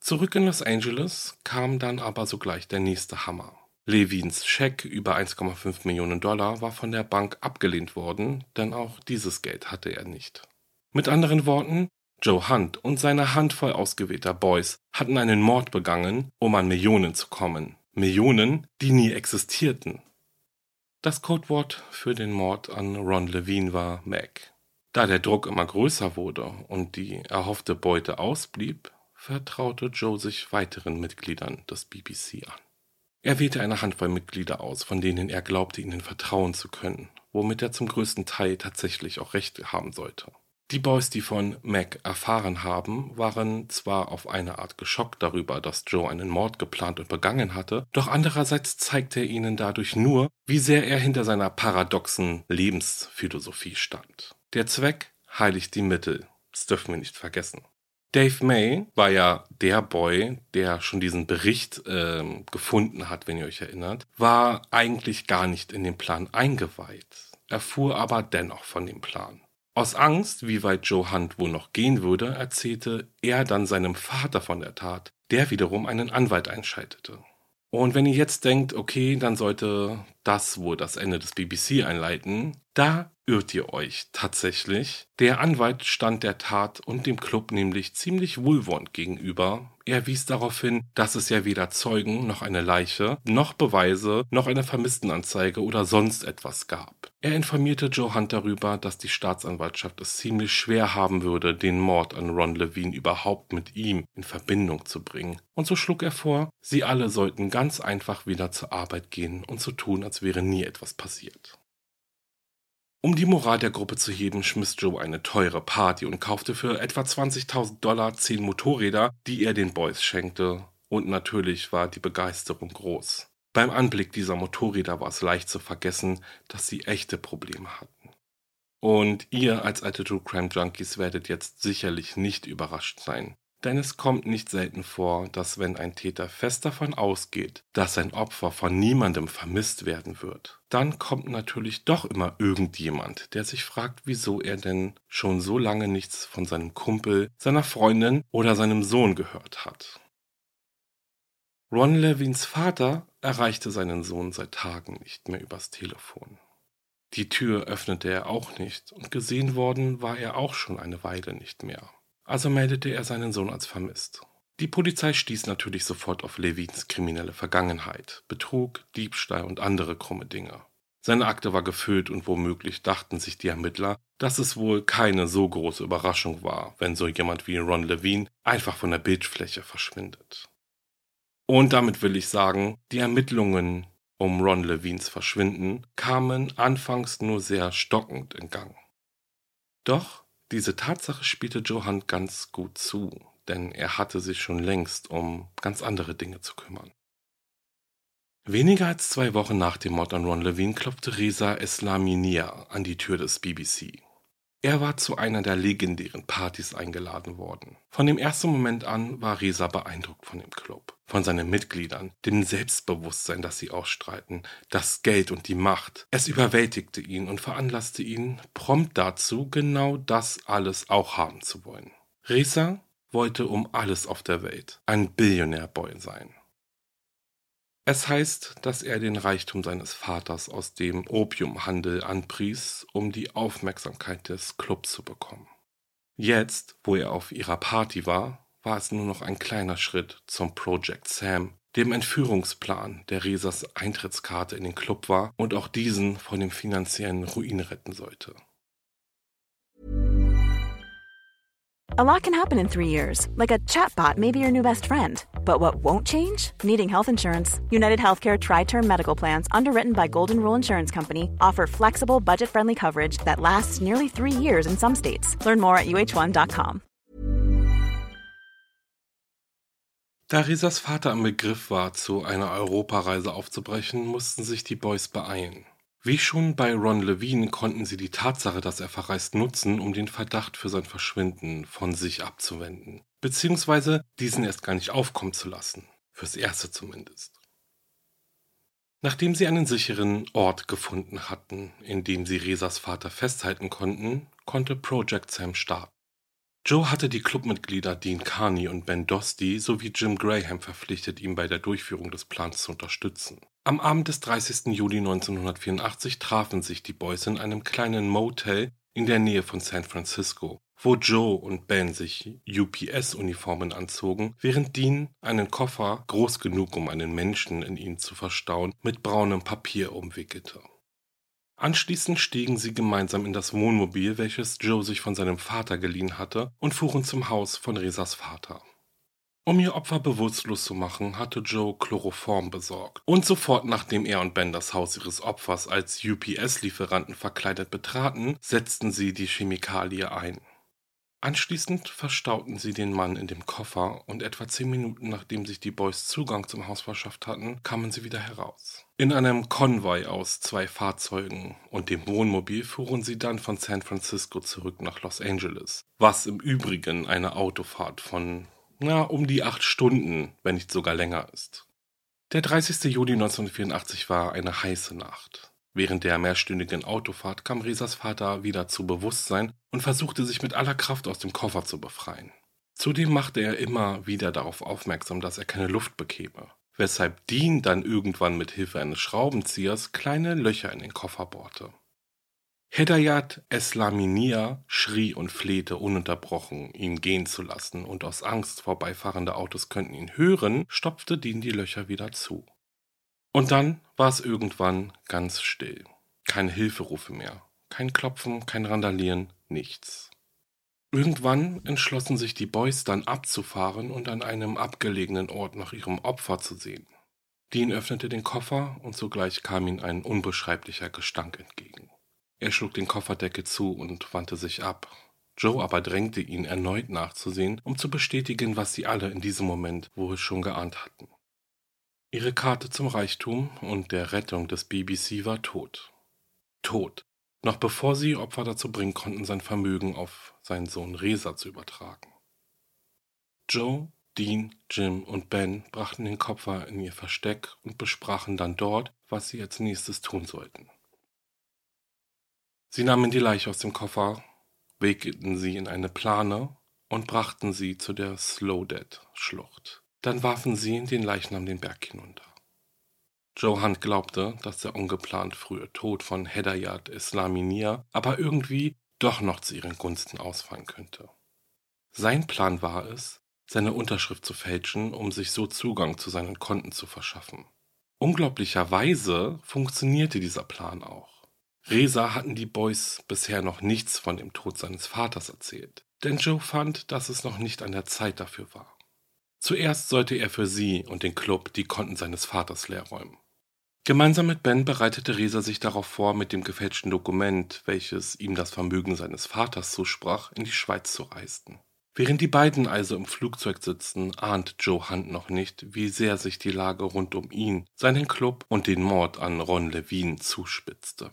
Zurück in Los Angeles kam dann aber sogleich der nächste Hammer. Levins Scheck über 1,5 Millionen Dollar war von der Bank abgelehnt worden, denn auch dieses Geld hatte er nicht. Mit anderen Worten, Joe Hunt und seine Handvoll ausgewählter Boys hatten einen Mord begangen, um an Millionen zu kommen. Millionen, die nie existierten. Das Codewort für den Mord an Ron Levine war Mac. Da der Druck immer größer wurde und die erhoffte Beute ausblieb, vertraute Joe sich weiteren Mitgliedern des BBC an. Er wählte eine Handvoll Mitglieder aus, von denen er glaubte, ihnen vertrauen zu können, womit er zum größten Teil tatsächlich auch Recht haben sollte. Die Boys, die von Mac erfahren haben, waren zwar auf eine Art geschockt darüber, dass Joe einen Mord geplant und begangen hatte, doch andererseits zeigte er ihnen dadurch nur, wie sehr er hinter seiner paradoxen Lebensphilosophie stand. Der Zweck heiligt die Mittel, das dürfen wir nicht vergessen. Dave May war ja der Boy, der schon diesen Bericht äh, gefunden hat, wenn ihr euch erinnert, war eigentlich gar nicht in den Plan eingeweiht, erfuhr aber dennoch von dem Plan. Aus Angst, wie weit Joe Hunt wohl noch gehen würde, erzählte er dann seinem Vater von der Tat, der wiederum einen Anwalt einschaltete. Und wenn ihr jetzt denkt, okay, dann sollte das wohl das Ende des BBC einleiten, da irrt ihr euch tatsächlich. Der Anwalt stand der Tat und dem Club nämlich ziemlich wohlwollend gegenüber. Er wies darauf hin, dass es ja weder Zeugen noch eine Leiche, noch Beweise, noch eine Vermisstenanzeige oder sonst etwas gab. Er informierte Joe Hunt darüber, dass die Staatsanwaltschaft es ziemlich schwer haben würde, den Mord an Ron Levine überhaupt mit ihm in Verbindung zu bringen. Und so schlug er vor, sie alle sollten ganz einfach wieder zur Arbeit gehen und so tun, als wäre nie etwas passiert. Um die Moral der Gruppe zu heben, schmiss Joe eine teure Party und kaufte für etwa 20.000 Dollar zehn Motorräder, die er den Boys schenkte. Und natürlich war die Begeisterung groß. Beim Anblick dieser Motorräder war es leicht zu vergessen, dass sie echte Probleme hatten. Und ihr als alte True Crime Junkies werdet jetzt sicherlich nicht überrascht sein, denn es kommt nicht selten vor, dass wenn ein Täter fest davon ausgeht, dass sein Opfer von niemandem vermisst werden wird, dann kommt natürlich doch immer irgendjemand, der sich fragt, wieso er denn schon so lange nichts von seinem Kumpel, seiner Freundin oder seinem Sohn gehört hat. Ron Levins Vater erreichte seinen Sohn seit Tagen nicht mehr übers Telefon. Die Tür öffnete er auch nicht und gesehen worden war er auch schon eine Weile nicht mehr also meldete er seinen Sohn als vermisst. Die Polizei stieß natürlich sofort auf Levins kriminelle Vergangenheit, Betrug, Diebstahl und andere krumme Dinge. Seine Akte war gefüllt und womöglich dachten sich die Ermittler, dass es wohl keine so große Überraschung war, wenn so jemand wie Ron Levine einfach von der Bildfläche verschwindet. Und damit will ich sagen, die Ermittlungen um Ron Levines Verschwinden kamen anfangs nur sehr stockend in Gang. Doch diese Tatsache spielte Johann ganz gut zu, denn er hatte sich schon längst um ganz andere Dinge zu kümmern. Weniger als zwei Wochen nach dem Mord an Ron Levine klopfte Reza Eslaminia an die Tür des BBC. Er war zu einer der legendären Partys eingeladen worden. Von dem ersten Moment an war Reza beeindruckt von dem Club, von seinen Mitgliedern, dem Selbstbewusstsein, das sie ausstreiten, das Geld und die Macht. Es überwältigte ihn und veranlasste ihn prompt dazu, genau das alles auch haben zu wollen. Reza wollte um alles auf der Welt ein Billionärboy sein. Es heißt, dass er den Reichtum seines Vaters aus dem Opiumhandel anpries, um die Aufmerksamkeit des Clubs zu bekommen. Jetzt, wo er auf ihrer Party war, war es nur noch ein kleiner Schritt zum Project Sam, dem Entführungsplan, der Resas Eintrittskarte in den Club war und auch diesen von dem finanziellen Ruin retten sollte. A lot can happen in three years, like a chatbot may be your new best friend. But what won't change? Needing health insurance. United Healthcare Tri Term Medical Plans, underwritten by Golden Rule Insurance Company, offer flexible, budget friendly coverage that lasts nearly three years in some states. Learn more at uh1.com. Da Resas Vater am Begriff war, zu einer Europareise aufzubrechen, mussten sich die Boys beeilen. Wie schon bei Ron Levine konnten sie die Tatsache, dass er verreist, nutzen, um den Verdacht für sein Verschwinden von sich abzuwenden, beziehungsweise diesen erst gar nicht aufkommen zu lassen, fürs Erste zumindest. Nachdem sie einen sicheren Ort gefunden hatten, in dem sie Resas Vater festhalten konnten, konnte Project Sam starten. Joe hatte die Clubmitglieder Dean Carney und Ben Dosti sowie Jim Graham verpflichtet, ihn bei der Durchführung des Plans zu unterstützen. Am Abend des 30. Juli 1984 trafen sich die Boys in einem kleinen Motel in der Nähe von San Francisco, wo Joe und Ben sich UPS-Uniformen anzogen, während Dean einen Koffer, groß genug, um einen Menschen in ihn zu verstauen, mit braunem Papier umwickelte. Anschließend stiegen sie gemeinsam in das Wohnmobil, welches Joe sich von seinem Vater geliehen hatte, und fuhren zum Haus von Resas Vater. Um ihr Opfer bewusstlos zu machen, hatte Joe Chloroform besorgt. Und sofort nachdem er und Ben das Haus ihres Opfers als UPS-Lieferanten verkleidet betraten, setzten sie die Chemikalie ein. Anschließend verstauten sie den Mann in dem Koffer und etwa zehn Minuten nachdem sich die Boys Zugang zum Haus verschafft hatten, kamen sie wieder heraus. In einem Konvoi aus zwei Fahrzeugen und dem Wohnmobil fuhren sie dann von San Francisco zurück nach Los Angeles, was im Übrigen eine Autofahrt von, na, um die acht Stunden, wenn nicht sogar länger ist. Der 30. Juli 1984 war eine heiße Nacht. Während der mehrstündigen Autofahrt kam Resas Vater wieder zu Bewusstsein und versuchte sich mit aller Kraft aus dem Koffer zu befreien. Zudem machte er immer wieder darauf aufmerksam, dass er keine Luft bekäme, weshalb Dean dann irgendwann mit Hilfe eines Schraubenziehers kleine Löcher in den Koffer bohrte. Hedayat Eslaminia schrie und flehte ununterbrochen, ihn gehen zu lassen, und aus Angst, vorbeifahrende Autos könnten ihn hören, stopfte Dean die Löcher wieder zu. Und dann war es irgendwann ganz still. Keine Hilferufe mehr. Kein Klopfen, kein Randalieren, nichts. Irgendwann entschlossen sich die Boys dann abzufahren und an einem abgelegenen Ort nach ihrem Opfer zu sehen. Dean öffnete den Koffer und sogleich kam ihm ein unbeschreiblicher Gestank entgegen. Er schlug den Kofferdeckel zu und wandte sich ab. Joe aber drängte ihn erneut nachzusehen, um zu bestätigen, was sie alle in diesem Moment wohl schon geahnt hatten. Ihre Karte zum Reichtum und der Rettung des BBC war tot. Tot. Noch bevor sie Opfer dazu bringen konnten, sein Vermögen auf seinen Sohn Resa zu übertragen. Joe, Dean, Jim und Ben brachten den Koffer in ihr Versteck und besprachen dann dort, was sie als nächstes tun sollten. Sie nahmen die Leiche aus dem Koffer, wickelten sie in eine Plane und brachten sie zu der Slowdead-Schlucht. Dann warfen sie den Leichnam den Berg hinunter. Joe Hunt glaubte, dass der ungeplant frühe Tod von Hedayat Islaminia aber irgendwie doch noch zu ihren Gunsten ausfallen könnte. Sein Plan war es, seine Unterschrift zu fälschen, um sich so Zugang zu seinen Konten zu verschaffen. Unglaublicherweise funktionierte dieser Plan auch. Resa hatten die Boys bisher noch nichts von dem Tod seines Vaters erzählt, denn Joe fand, dass es noch nicht an der Zeit dafür war. Zuerst sollte er für sie und den Club die Konten seines Vaters leerräumen. Gemeinsam mit Ben bereitete Resa sich darauf vor, mit dem gefälschten Dokument, welches ihm das Vermögen seines Vaters zusprach, in die Schweiz zu reisen. Während die beiden also im Flugzeug sitzen, ahnt Joe Hunt noch nicht, wie sehr sich die Lage rund um ihn, seinen Club und den Mord an Ron Levine zuspitzte.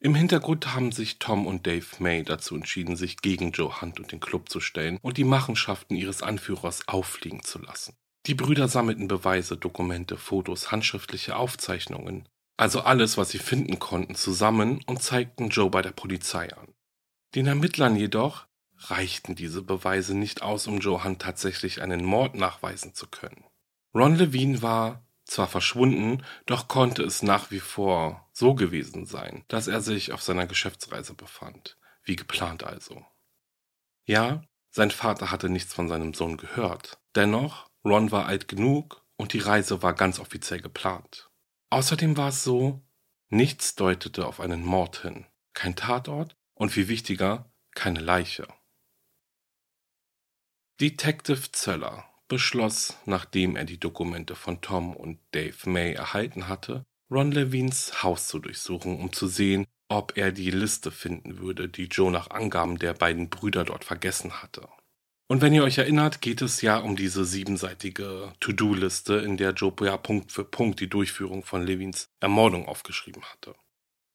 Im Hintergrund haben sich Tom und Dave May dazu entschieden, sich gegen Joe Hunt und den Club zu stellen und die Machenschaften ihres Anführers auffliegen zu lassen. Die Brüder sammelten Beweise, Dokumente, Fotos, handschriftliche Aufzeichnungen, also alles, was sie finden konnten, zusammen und zeigten Joe bei der Polizei an. Den Ermittlern jedoch reichten diese Beweise nicht aus, um Joe Hunt tatsächlich einen Mord nachweisen zu können. Ron Levine war zwar verschwunden, doch konnte es nach wie vor so gewesen sein, dass er sich auf seiner Geschäftsreise befand, wie geplant also. Ja, sein Vater hatte nichts von seinem Sohn gehört. Dennoch, Ron war alt genug und die Reise war ganz offiziell geplant. Außerdem war es so, nichts deutete auf einen Mord hin, kein Tatort und viel wichtiger, keine Leiche. Detective Zöller beschloss, nachdem er die Dokumente von Tom und Dave May erhalten hatte, Ron Levines Haus zu durchsuchen, um zu sehen, ob er die Liste finden würde, die Joe nach Angaben der beiden Brüder dort vergessen hatte. Und wenn ihr euch erinnert, geht es ja um diese siebenseitige To-Do-Liste, in der Joe ja Punkt für Punkt die Durchführung von Levins Ermordung aufgeschrieben hatte.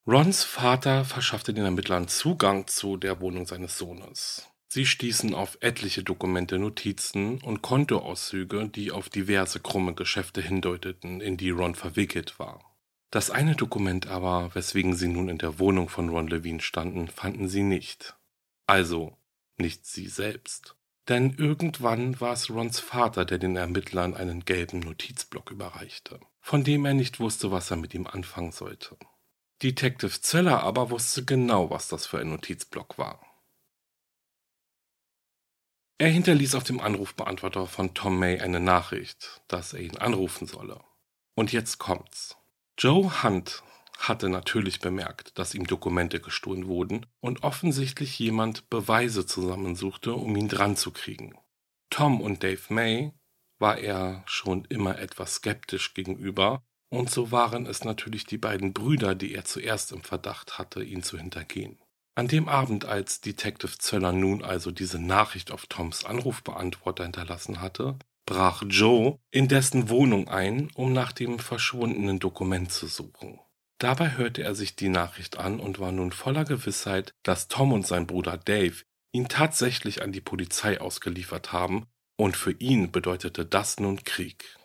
Rons Vater verschaffte den Ermittlern Zugang zu der Wohnung seines Sohnes. Sie stießen auf etliche Dokumente, Notizen und Kontoauszüge, die auf diverse krumme Geschäfte hindeuteten, in die Ron verwickelt war. Das eine Dokument aber, weswegen sie nun in der Wohnung von Ron Levine standen, fanden sie nicht. Also nicht sie selbst. Denn irgendwann war es Rons Vater, der den Ermittlern einen gelben Notizblock überreichte, von dem er nicht wusste, was er mit ihm anfangen sollte. Detective Zeller aber wusste genau, was das für ein Notizblock war. Er hinterließ auf dem Anrufbeantworter von Tom May eine Nachricht, dass er ihn anrufen solle. Und jetzt kommt's. Joe Hunt hatte natürlich bemerkt, dass ihm Dokumente gestohlen wurden und offensichtlich jemand Beweise zusammensuchte, um ihn dran zu kriegen. Tom und Dave May war er schon immer etwas skeptisch gegenüber, und so waren es natürlich die beiden Brüder, die er zuerst im Verdacht hatte, ihn zu hintergehen. An dem Abend, als Detective Zöller nun also diese Nachricht auf Toms Anrufbeantworter hinterlassen hatte, brach Joe in dessen Wohnung ein, um nach dem verschwundenen Dokument zu suchen. Dabei hörte er sich die Nachricht an und war nun voller Gewissheit, dass Tom und sein Bruder Dave ihn tatsächlich an die Polizei ausgeliefert haben, und für ihn bedeutete das nun Krieg.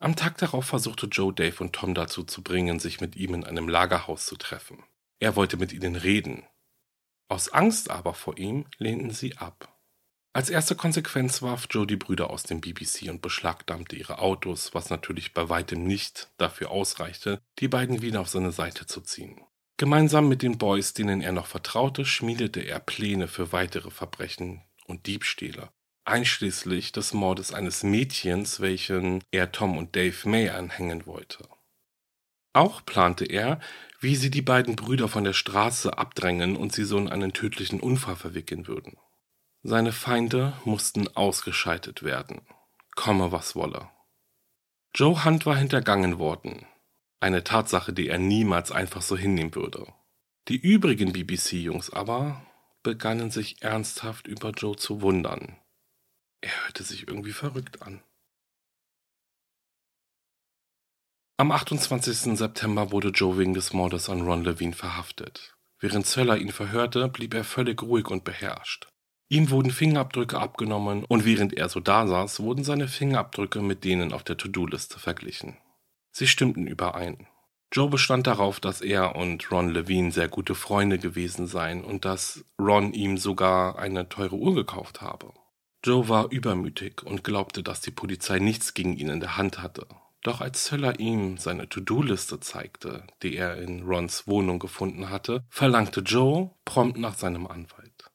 Am Tag darauf versuchte Joe Dave und Tom dazu zu bringen, sich mit ihm in einem Lagerhaus zu treffen. Er wollte mit ihnen reden. Aus Angst aber vor ihm lehnten sie ab. Als erste Konsequenz warf Joe die Brüder aus dem BBC und beschlagnahmte ihre Autos, was natürlich bei weitem nicht dafür ausreichte, die beiden wieder auf seine Seite zu ziehen. Gemeinsam mit den Boys, denen er noch vertraute, schmiedete er Pläne für weitere Verbrechen und Diebstähle, einschließlich des Mordes eines Mädchens, welchen er Tom und Dave May anhängen wollte. Auch plante er, wie sie die beiden Brüder von der Straße abdrängen und sie so in einen tödlichen Unfall verwickeln würden. Seine Feinde mussten ausgeschaltet werden, komme was wolle. Joe Hunt war hintergangen worden, eine Tatsache, die er niemals einfach so hinnehmen würde. Die übrigen BBC-Jungs aber begannen sich ernsthaft über Joe zu wundern. Er hörte sich irgendwie verrückt an. Am 28. September wurde Joe wegen des Mordes an Ron Levine verhaftet. Während Zeller ihn verhörte, blieb er völlig ruhig und beherrscht. Ihm wurden Fingerabdrücke abgenommen und während er so dasaß, wurden seine Fingerabdrücke mit denen auf der To-Do-Liste verglichen. Sie stimmten überein. Joe bestand darauf, dass er und Ron Levine sehr gute Freunde gewesen seien und dass Ron ihm sogar eine teure Uhr gekauft habe. Joe war übermütig und glaubte, dass die Polizei nichts gegen ihn in der Hand hatte doch als Zöller ihm seine To-Do-Liste zeigte, die er in Rons Wohnung gefunden hatte, verlangte Joe prompt nach seinem Anwalt.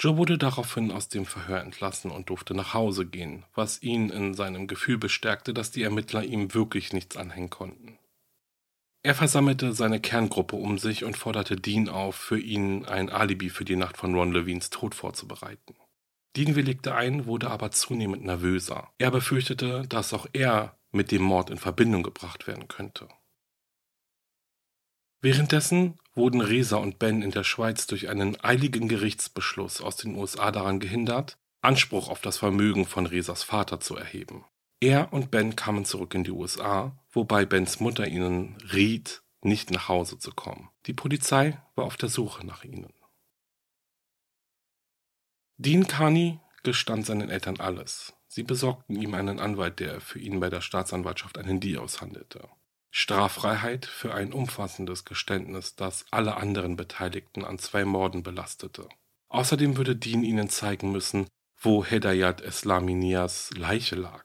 Joe wurde daraufhin aus dem Verhör entlassen und durfte nach Hause gehen, was ihn in seinem Gefühl bestärkte, dass die Ermittler ihm wirklich nichts anhängen konnten. Er versammelte seine Kerngruppe um sich und forderte Dean auf, für ihn ein Alibi für die Nacht von Ron Levines Tod vorzubereiten. Dean willigte ein, wurde aber zunehmend nervöser. Er befürchtete, dass auch er mit dem Mord in Verbindung gebracht werden könnte. Währenddessen wurden Resa und Ben in der Schweiz durch einen eiligen Gerichtsbeschluss aus den USA daran gehindert, Anspruch auf das Vermögen von Resas Vater zu erheben. Er und Ben kamen zurück in die USA, wobei Bens Mutter ihnen riet, nicht nach Hause zu kommen. Die Polizei war auf der Suche nach ihnen. Dean Carney gestand seinen Eltern alles. Sie besorgten ihm einen Anwalt, der für ihn bei der Staatsanwaltschaft einen Deal aushandelte. Straffreiheit für ein umfassendes Geständnis, das alle anderen Beteiligten an zwei Morden belastete. Außerdem würde Dean ihnen zeigen müssen, wo Hedayat Eslaminias Leiche lag.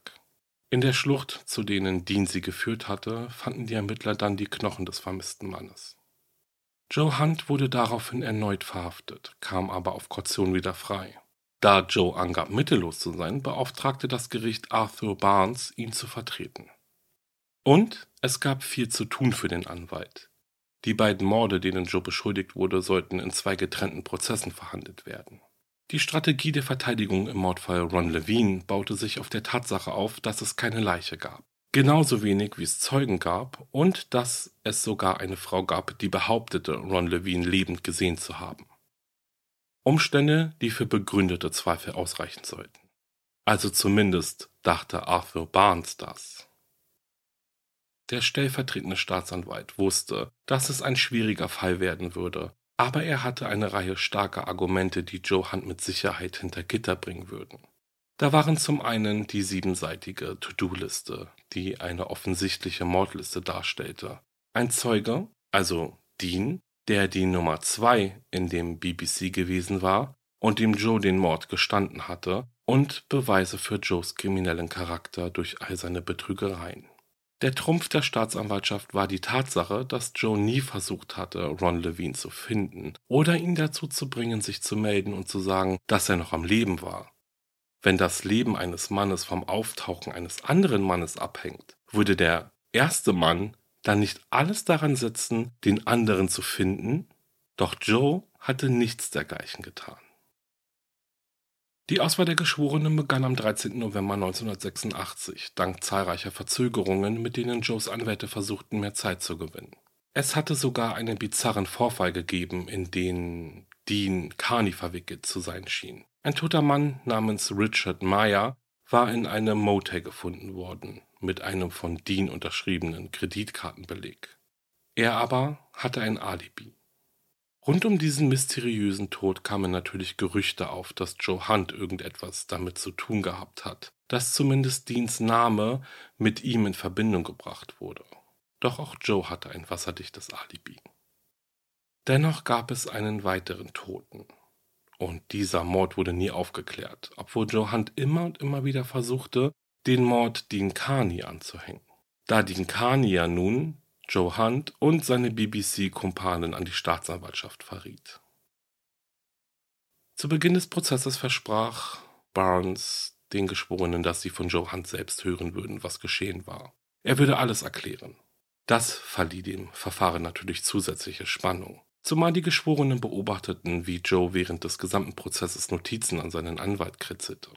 In der Schlucht, zu denen Dean sie geführt hatte, fanden die Ermittler dann die Knochen des vermissten Mannes. Joe Hunt wurde daraufhin erneut verhaftet, kam aber auf Kaution wieder frei. Da Joe angab, mittellos zu sein, beauftragte das Gericht Arthur Barnes, ihn zu vertreten. Und es gab viel zu tun für den Anwalt. Die beiden Morde, denen Joe beschuldigt wurde, sollten in zwei getrennten Prozessen verhandelt werden. Die Strategie der Verteidigung im Mordfall Ron Levine baute sich auf der Tatsache auf, dass es keine Leiche gab genauso wenig wie es Zeugen gab und dass es sogar eine Frau gab, die behauptete, Ron Levine lebend gesehen zu haben. Umstände, die für begründete Zweifel ausreichen sollten. Also zumindest dachte Arthur Barnes das. Der stellvertretende Staatsanwalt wusste, dass es ein schwieriger Fall werden würde, aber er hatte eine Reihe starker Argumente, die Joe Hunt mit Sicherheit hinter Gitter bringen würden. Da waren zum einen die siebenseitige To-Do-Liste, die eine offensichtliche Mordliste darstellte. Ein Zeuge, also Dean, der die Nummer zwei in dem BBC gewesen war und dem Joe den Mord gestanden hatte, und Beweise für Joes kriminellen Charakter durch all seine Betrügereien. Der Trumpf der Staatsanwaltschaft war die Tatsache, dass Joe nie versucht hatte, Ron Levine zu finden oder ihn dazu zu bringen, sich zu melden und zu sagen, dass er noch am Leben war. Wenn das Leben eines Mannes vom Auftauchen eines anderen Mannes abhängt, würde der erste Mann dann nicht alles daran setzen, den anderen zu finden? Doch Joe hatte nichts dergleichen getan. Die Auswahl der Geschworenen begann am 13. November 1986, dank zahlreicher Verzögerungen, mit denen Joes Anwälte versuchten, mehr Zeit zu gewinnen. Es hatte sogar einen bizarren Vorfall gegeben, in den Dean Carney verwickelt zu sein schien. Ein toter Mann namens Richard Meyer war in einem Motel gefunden worden, mit einem von Dean unterschriebenen Kreditkartenbeleg. Er aber hatte ein Alibi. Rund um diesen mysteriösen Tod kamen natürlich Gerüchte auf, dass Joe Hunt irgendetwas damit zu tun gehabt hat, dass zumindest Deans Name mit ihm in Verbindung gebracht wurde. Doch auch Joe hatte ein wasserdichtes Alibi. Dennoch gab es einen weiteren Toten. Und dieser Mord wurde nie aufgeklärt, obwohl Joe Hunt immer und immer wieder versuchte, den Mord Dean Carney anzuhängen. Da Dean Carney ja nun Joe Hunt und seine BBC-Kumpanen an die Staatsanwaltschaft verriet. Zu Beginn des Prozesses versprach Barnes den Geschworenen, dass sie von Joe Hunt selbst hören würden, was geschehen war. Er würde alles erklären. Das verlieh dem Verfahren natürlich zusätzliche Spannung. Zumal die Geschworenen beobachteten, wie Joe während des gesamten Prozesses Notizen an seinen Anwalt kritzelte.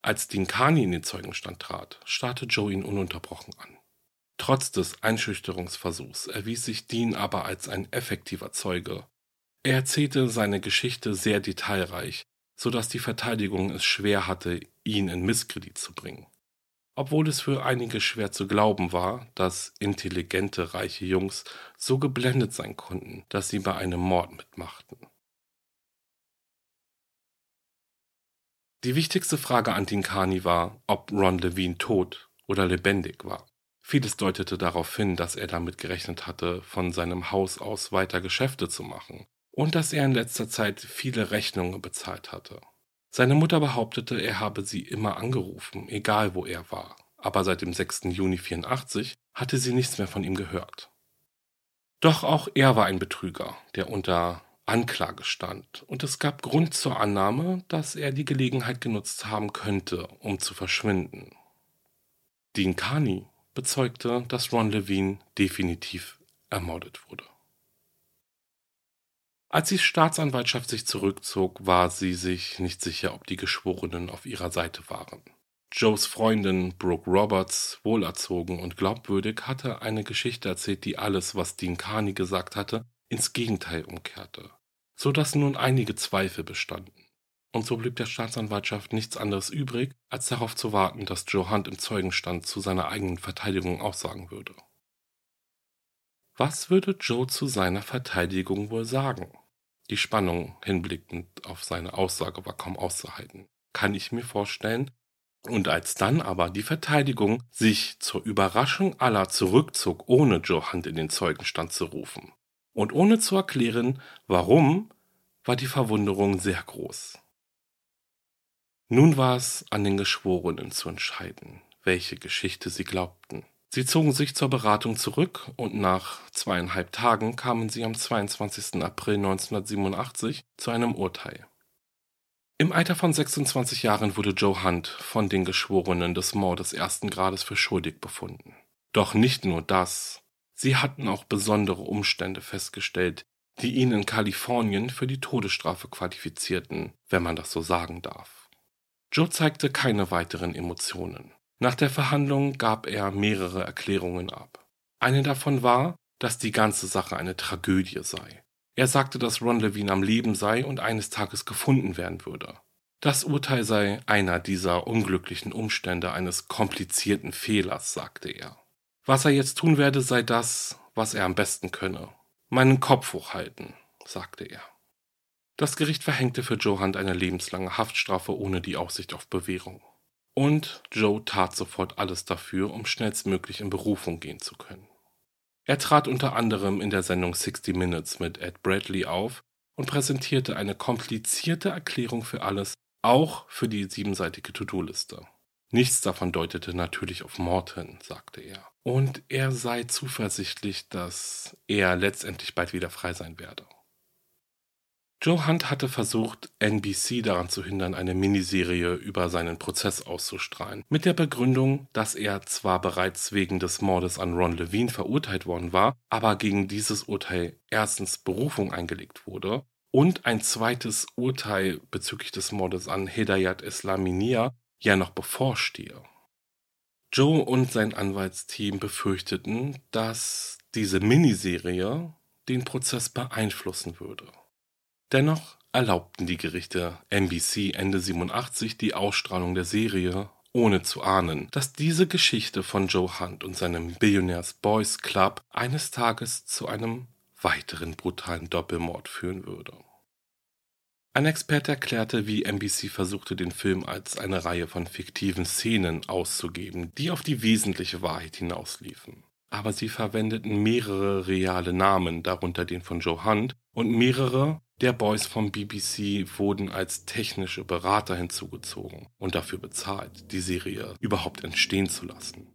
Als Dean Carney in den Zeugenstand trat, starrte Joe ihn ununterbrochen an. Trotz des Einschüchterungsversuchs erwies sich Dean aber als ein effektiver Zeuge. Er erzählte seine Geschichte sehr detailreich, so dass die Verteidigung es schwer hatte, ihn in Misskredit zu bringen obwohl es für einige schwer zu glauben war, dass intelligente, reiche Jungs so geblendet sein konnten, dass sie bei einem Mord mitmachten. Die wichtigste Frage an Tinkani war, ob Ron Levine tot oder lebendig war. Vieles deutete darauf hin, dass er damit gerechnet hatte, von seinem Haus aus weiter Geschäfte zu machen und dass er in letzter Zeit viele Rechnungen bezahlt hatte. Seine Mutter behauptete, er habe sie immer angerufen, egal wo er war, aber seit dem 6. Juni 84 hatte sie nichts mehr von ihm gehört. Doch auch er war ein Betrüger, der unter Anklage stand, und es gab Grund zur Annahme, dass er die Gelegenheit genutzt haben könnte, um zu verschwinden. Dean Carney bezeugte, dass Ron Levine definitiv ermordet wurde. Als die Staatsanwaltschaft sich zurückzog, war sie sich nicht sicher, ob die Geschworenen auf ihrer Seite waren. Joes Freundin Brooke Roberts, wohlerzogen und glaubwürdig, hatte eine Geschichte erzählt, die alles, was Dean Carney gesagt hatte, ins Gegenteil umkehrte, so dass nun einige Zweifel bestanden. Und so blieb der Staatsanwaltschaft nichts anderes übrig, als darauf zu warten, dass Joe Hunt im Zeugenstand zu seiner eigenen Verteidigung aussagen würde. Was würde Joe zu seiner Verteidigung wohl sagen? Die Spannung hinblickend auf seine Aussage war kaum auszuhalten, kann ich mir vorstellen, und als dann aber die Verteidigung sich zur Überraschung aller zurückzog, ohne Joe Hunt in den Zeugenstand zu rufen und ohne zu erklären, warum, war die Verwunderung sehr groß. Nun war es an den Geschworenen zu entscheiden, welche Geschichte sie glaubten. Sie zogen sich zur Beratung zurück und nach zweieinhalb Tagen kamen sie am 22. April 1987 zu einem Urteil. Im Alter von 26 Jahren wurde Joe Hunt von den Geschworenen des Mordes ersten Grades für schuldig befunden. Doch nicht nur das. Sie hatten auch besondere Umstände festgestellt, die ihn in Kalifornien für die Todesstrafe qualifizierten, wenn man das so sagen darf. Joe zeigte keine weiteren Emotionen. Nach der Verhandlung gab er mehrere Erklärungen ab. Eine davon war, dass die ganze Sache eine Tragödie sei. Er sagte, dass Ron Levine am Leben sei und eines Tages gefunden werden würde. Das Urteil sei einer dieser unglücklichen Umstände eines komplizierten Fehlers, sagte er. Was er jetzt tun werde, sei das, was er am besten könne. Meinen Kopf hochhalten, sagte er. Das Gericht verhängte für Joe Hunt eine lebenslange Haftstrafe ohne die Aussicht auf Bewährung. Und Joe tat sofort alles dafür, um schnellstmöglich in Berufung gehen zu können. Er trat unter anderem in der Sendung 60 Minutes mit Ed Bradley auf und präsentierte eine komplizierte Erklärung für alles, auch für die siebenseitige To-Do-Liste. Nichts davon deutete natürlich auf Mord hin, sagte er. Und er sei zuversichtlich, dass er letztendlich bald wieder frei sein werde. Joe Hunt hatte versucht, NBC daran zu hindern, eine Miniserie über seinen Prozess auszustrahlen, mit der Begründung, dass er zwar bereits wegen des Mordes an Ron Levine verurteilt worden war, aber gegen dieses Urteil erstens Berufung eingelegt wurde und ein zweites Urteil bezüglich des Mordes an Hedayat Islaminia ja noch bevorstehe. Joe und sein Anwaltsteam befürchteten, dass diese Miniserie den Prozess beeinflussen würde. Dennoch erlaubten die Gerichte NBC Ende 87 die Ausstrahlung der Serie, ohne zu ahnen, dass diese Geschichte von Joe Hunt und seinem Billionaires Boys Club eines Tages zu einem weiteren brutalen Doppelmord führen würde. Ein Experte erklärte, wie NBC versuchte, den Film als eine Reihe von fiktiven Szenen auszugeben, die auf die wesentliche Wahrheit hinausliefen. Aber sie verwendeten mehrere reale Namen, darunter den von Joe Hunt, und mehrere der Boys vom BBC wurden als technische Berater hinzugezogen und dafür bezahlt, die Serie überhaupt entstehen zu lassen.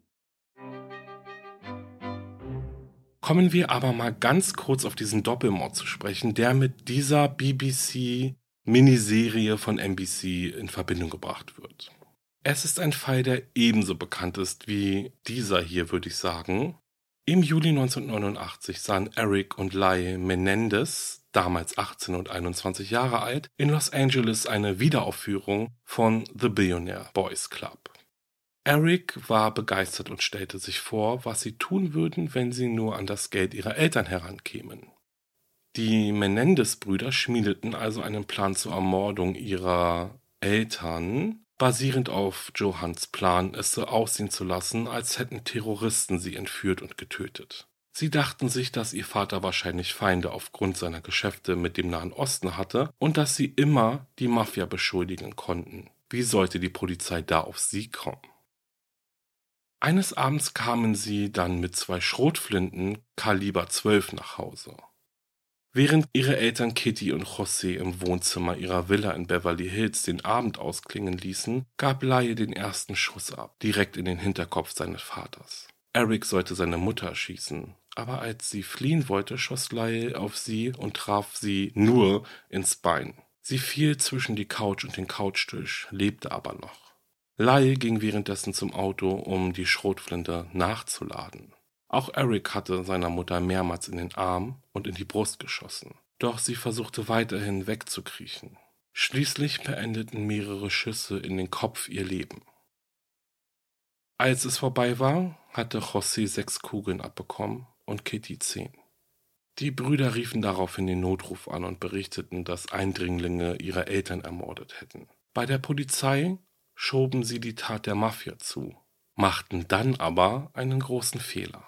Kommen wir aber mal ganz kurz auf diesen Doppelmord zu sprechen, der mit dieser BBC Miniserie von NBC in Verbindung gebracht wird. Es ist ein Fall, der ebenso bekannt ist wie dieser hier, würde ich sagen. Im Juli 1989 sahen Eric und Lai Menendez, damals 18 und 21 Jahre alt, in Los Angeles eine Wiederaufführung von The Billionaire Boys Club. Eric war begeistert und stellte sich vor, was sie tun würden, wenn sie nur an das Geld ihrer Eltern herankämen. Die Menendez-Brüder schmiedeten also einen Plan zur Ermordung ihrer Eltern, basierend auf Johans Plan, es so aussehen zu lassen, als hätten Terroristen sie entführt und getötet. Sie dachten sich, dass ihr Vater wahrscheinlich Feinde aufgrund seiner Geschäfte mit dem Nahen Osten hatte und dass sie immer die Mafia beschuldigen konnten. Wie sollte die Polizei da auf sie kommen? Eines Abends kamen sie dann mit zwei Schrotflinten Kaliber 12 nach Hause. Während ihre Eltern Kitty und José im Wohnzimmer ihrer Villa in Beverly Hills den Abend ausklingen ließen, gab Laie den ersten Schuss ab, direkt in den Hinterkopf seines Vaters. Eric sollte seine Mutter erschießen, aber als sie fliehen wollte, schoss Laie auf sie und traf sie nur ins Bein. Sie fiel zwischen die Couch und den Couchtisch, lebte aber noch. Laie ging währenddessen zum Auto, um die Schrotflinte nachzuladen. Auch Eric hatte seiner Mutter mehrmals in den Arm und in die Brust geschossen. Doch sie versuchte weiterhin wegzukriechen. Schließlich beendeten mehrere Schüsse in den Kopf ihr Leben. Als es vorbei war, hatte José sechs Kugeln abbekommen und Kitty zehn. Die Brüder riefen daraufhin den Notruf an und berichteten, dass Eindringlinge ihre Eltern ermordet hätten. Bei der Polizei schoben sie die Tat der Mafia zu, machten dann aber einen großen Fehler.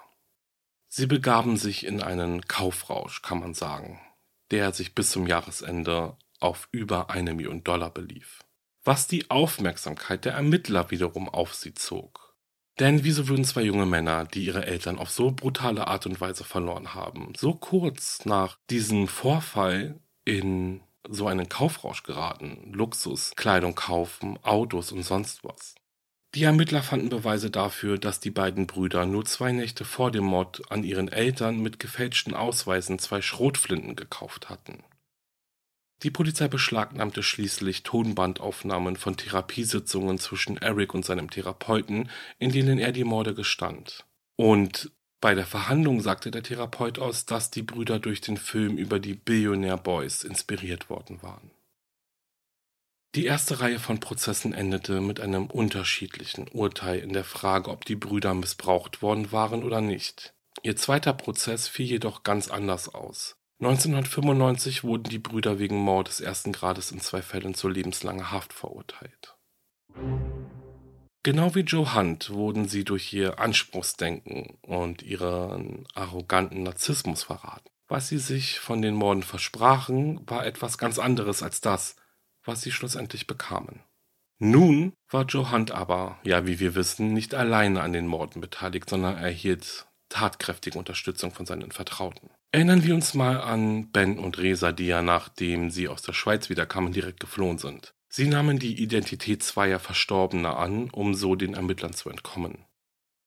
Sie begaben sich in einen Kaufrausch, kann man sagen, der sich bis zum Jahresende auf über eine Million Dollar belief. Was die Aufmerksamkeit der Ermittler wiederum auf sie zog. Denn wieso würden zwei junge Männer, die ihre Eltern auf so brutale Art und Weise verloren haben, so kurz nach diesem Vorfall in so einen Kaufrausch geraten, Luxus, Kleidung kaufen, Autos und sonst was? Die Ermittler fanden Beweise dafür, dass die beiden Brüder nur zwei Nächte vor dem Mord an ihren Eltern mit gefälschten Ausweisen zwei Schrotflinten gekauft hatten. Die Polizei beschlagnahmte schließlich Tonbandaufnahmen von Therapiesitzungen zwischen Eric und seinem Therapeuten, in denen er die Morde gestand. Und bei der Verhandlung sagte der Therapeut aus, dass die Brüder durch den Film über die Billionaire Boys inspiriert worden waren. Die erste Reihe von Prozessen endete mit einem unterschiedlichen Urteil in der Frage, ob die Brüder missbraucht worden waren oder nicht. Ihr zweiter Prozess fiel jedoch ganz anders aus. 1995 wurden die Brüder wegen Mordes ersten Grades in zwei Fällen zu lebenslanger Haft verurteilt. Genau wie Joe Hunt wurden sie durch ihr Anspruchsdenken und ihren arroganten Narzissmus verraten. Was sie sich von den Morden versprachen, war etwas ganz anderes als das, was sie schlussendlich bekamen. Nun war Joe Hunt aber, ja wie wir wissen, nicht alleine an den Morden beteiligt, sondern erhielt tatkräftige Unterstützung von seinen Vertrauten. Erinnern wir uns mal an Ben und Resa, die ja nachdem sie aus der Schweiz wiederkamen, direkt geflohen sind. Sie nahmen die Identität zweier Verstorbener an, um so den Ermittlern zu entkommen.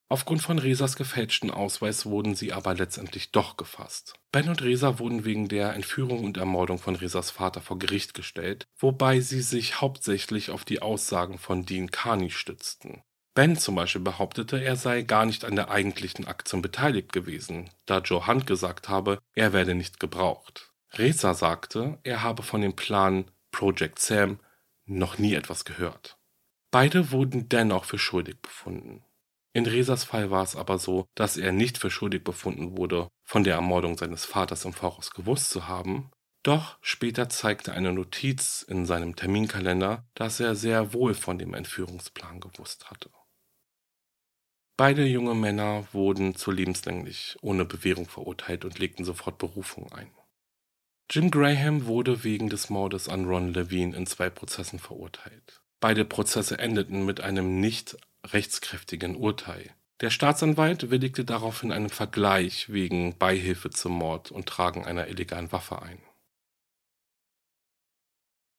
Aufgrund von Resas gefälschten Ausweis wurden sie aber letztendlich doch gefasst. Ben und Resa wurden wegen der Entführung und Ermordung von Resas Vater vor Gericht gestellt, wobei sie sich hauptsächlich auf die Aussagen von Dean Carney stützten. Ben zum Beispiel behauptete, er sei gar nicht an der eigentlichen Aktion beteiligt gewesen, da Joe Hunt gesagt habe, er werde nicht gebraucht. Reza sagte, er habe von dem Plan Project Sam noch nie etwas gehört. Beide wurden dennoch für schuldig befunden. In Resas Fall war es aber so, dass er nicht für schuldig befunden wurde, von der Ermordung seines Vaters im Voraus gewusst zu haben, doch später zeigte eine Notiz in seinem Terminkalender, dass er sehr wohl von dem Entführungsplan gewusst hatte. Beide junge Männer wurden zu lebenslänglich ohne Bewährung verurteilt und legten sofort Berufung ein. Jim Graham wurde wegen des Mordes an Ron Levine in zwei Prozessen verurteilt. Beide Prozesse endeten mit einem nicht rechtskräftigen Urteil. Der Staatsanwalt willigte daraufhin einen Vergleich wegen Beihilfe zum Mord und Tragen einer illegalen Waffe ein.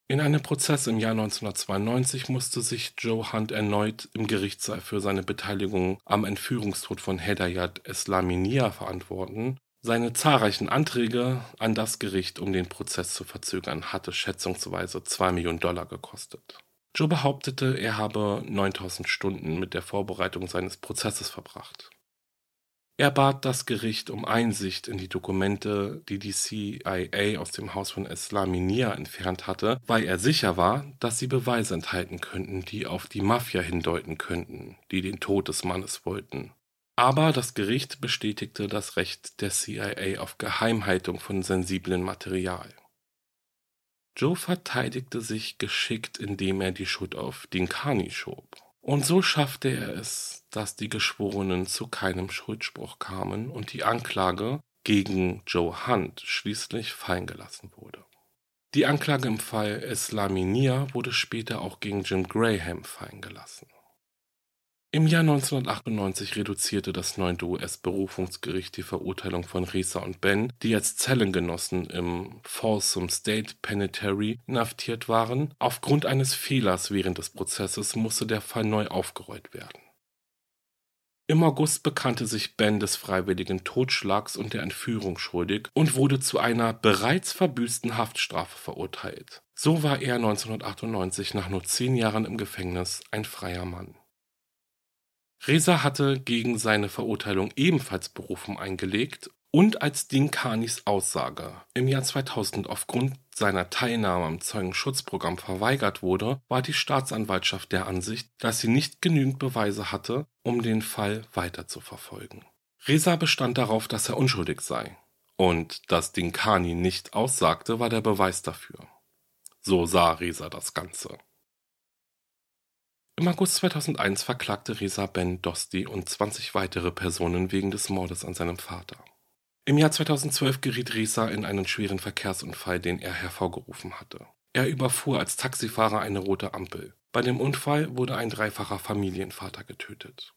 In einem Prozess im Jahr 1992 musste sich Joe Hunt erneut im Gerichtssaal für seine Beteiligung am Entführungstod von Hedayat Eslaminia verantworten. Seine zahlreichen Anträge an das Gericht, um den Prozess zu verzögern, hatte schätzungsweise 2 Millionen Dollar gekostet. Joe behauptete, er habe 9000 Stunden mit der Vorbereitung seines Prozesses verbracht. Er bat das Gericht um Einsicht in die Dokumente, die die CIA aus dem Haus von Eslaminia entfernt hatte, weil er sicher war, dass sie Beweise enthalten könnten, die auf die Mafia hindeuten könnten, die den Tod des Mannes wollten. Aber das Gericht bestätigte das Recht der CIA auf Geheimhaltung von sensiblen Material. Joe verteidigte sich geschickt, indem er die Schuld auf Dinkani schob. Und so schaffte er es, dass die Geschworenen zu keinem Schuldspruch kamen und die Anklage gegen Joe Hunt schließlich fallen gelassen wurde. Die Anklage im Fall Eslaminia wurde später auch gegen Jim Graham fallen gelassen. Im Jahr 1998 reduzierte das neunte US-Berufungsgericht die Verurteilung von Risa und Ben, die als Zellengenossen im Folsom State Penitentiary inhaftiert waren. Aufgrund eines Fehlers während des Prozesses musste der Fall neu aufgerollt werden. Im August bekannte sich Ben des freiwilligen Totschlags und der Entführung schuldig und wurde zu einer bereits verbüßten Haftstrafe verurteilt. So war er 1998 nach nur zehn Jahren im Gefängnis ein freier Mann. Reza hatte gegen seine Verurteilung ebenfalls Berufung eingelegt und als Dinkanis Aussage im Jahr 2000 aufgrund seiner Teilnahme am Zeugenschutzprogramm verweigert wurde, war die Staatsanwaltschaft der Ansicht, dass sie nicht genügend Beweise hatte, um den Fall weiter zu verfolgen. Reza bestand darauf, dass er unschuldig sei. Und dass Dinkani nicht aussagte, war der Beweis dafür. So sah Reza das Ganze. Im August 2001 verklagte Reza Ben Dosti und 20 weitere Personen wegen des Mordes an seinem Vater. Im Jahr 2012 geriet Reza in einen schweren Verkehrsunfall, den er hervorgerufen hatte. Er überfuhr als Taxifahrer eine rote Ampel. Bei dem Unfall wurde ein dreifacher Familienvater getötet.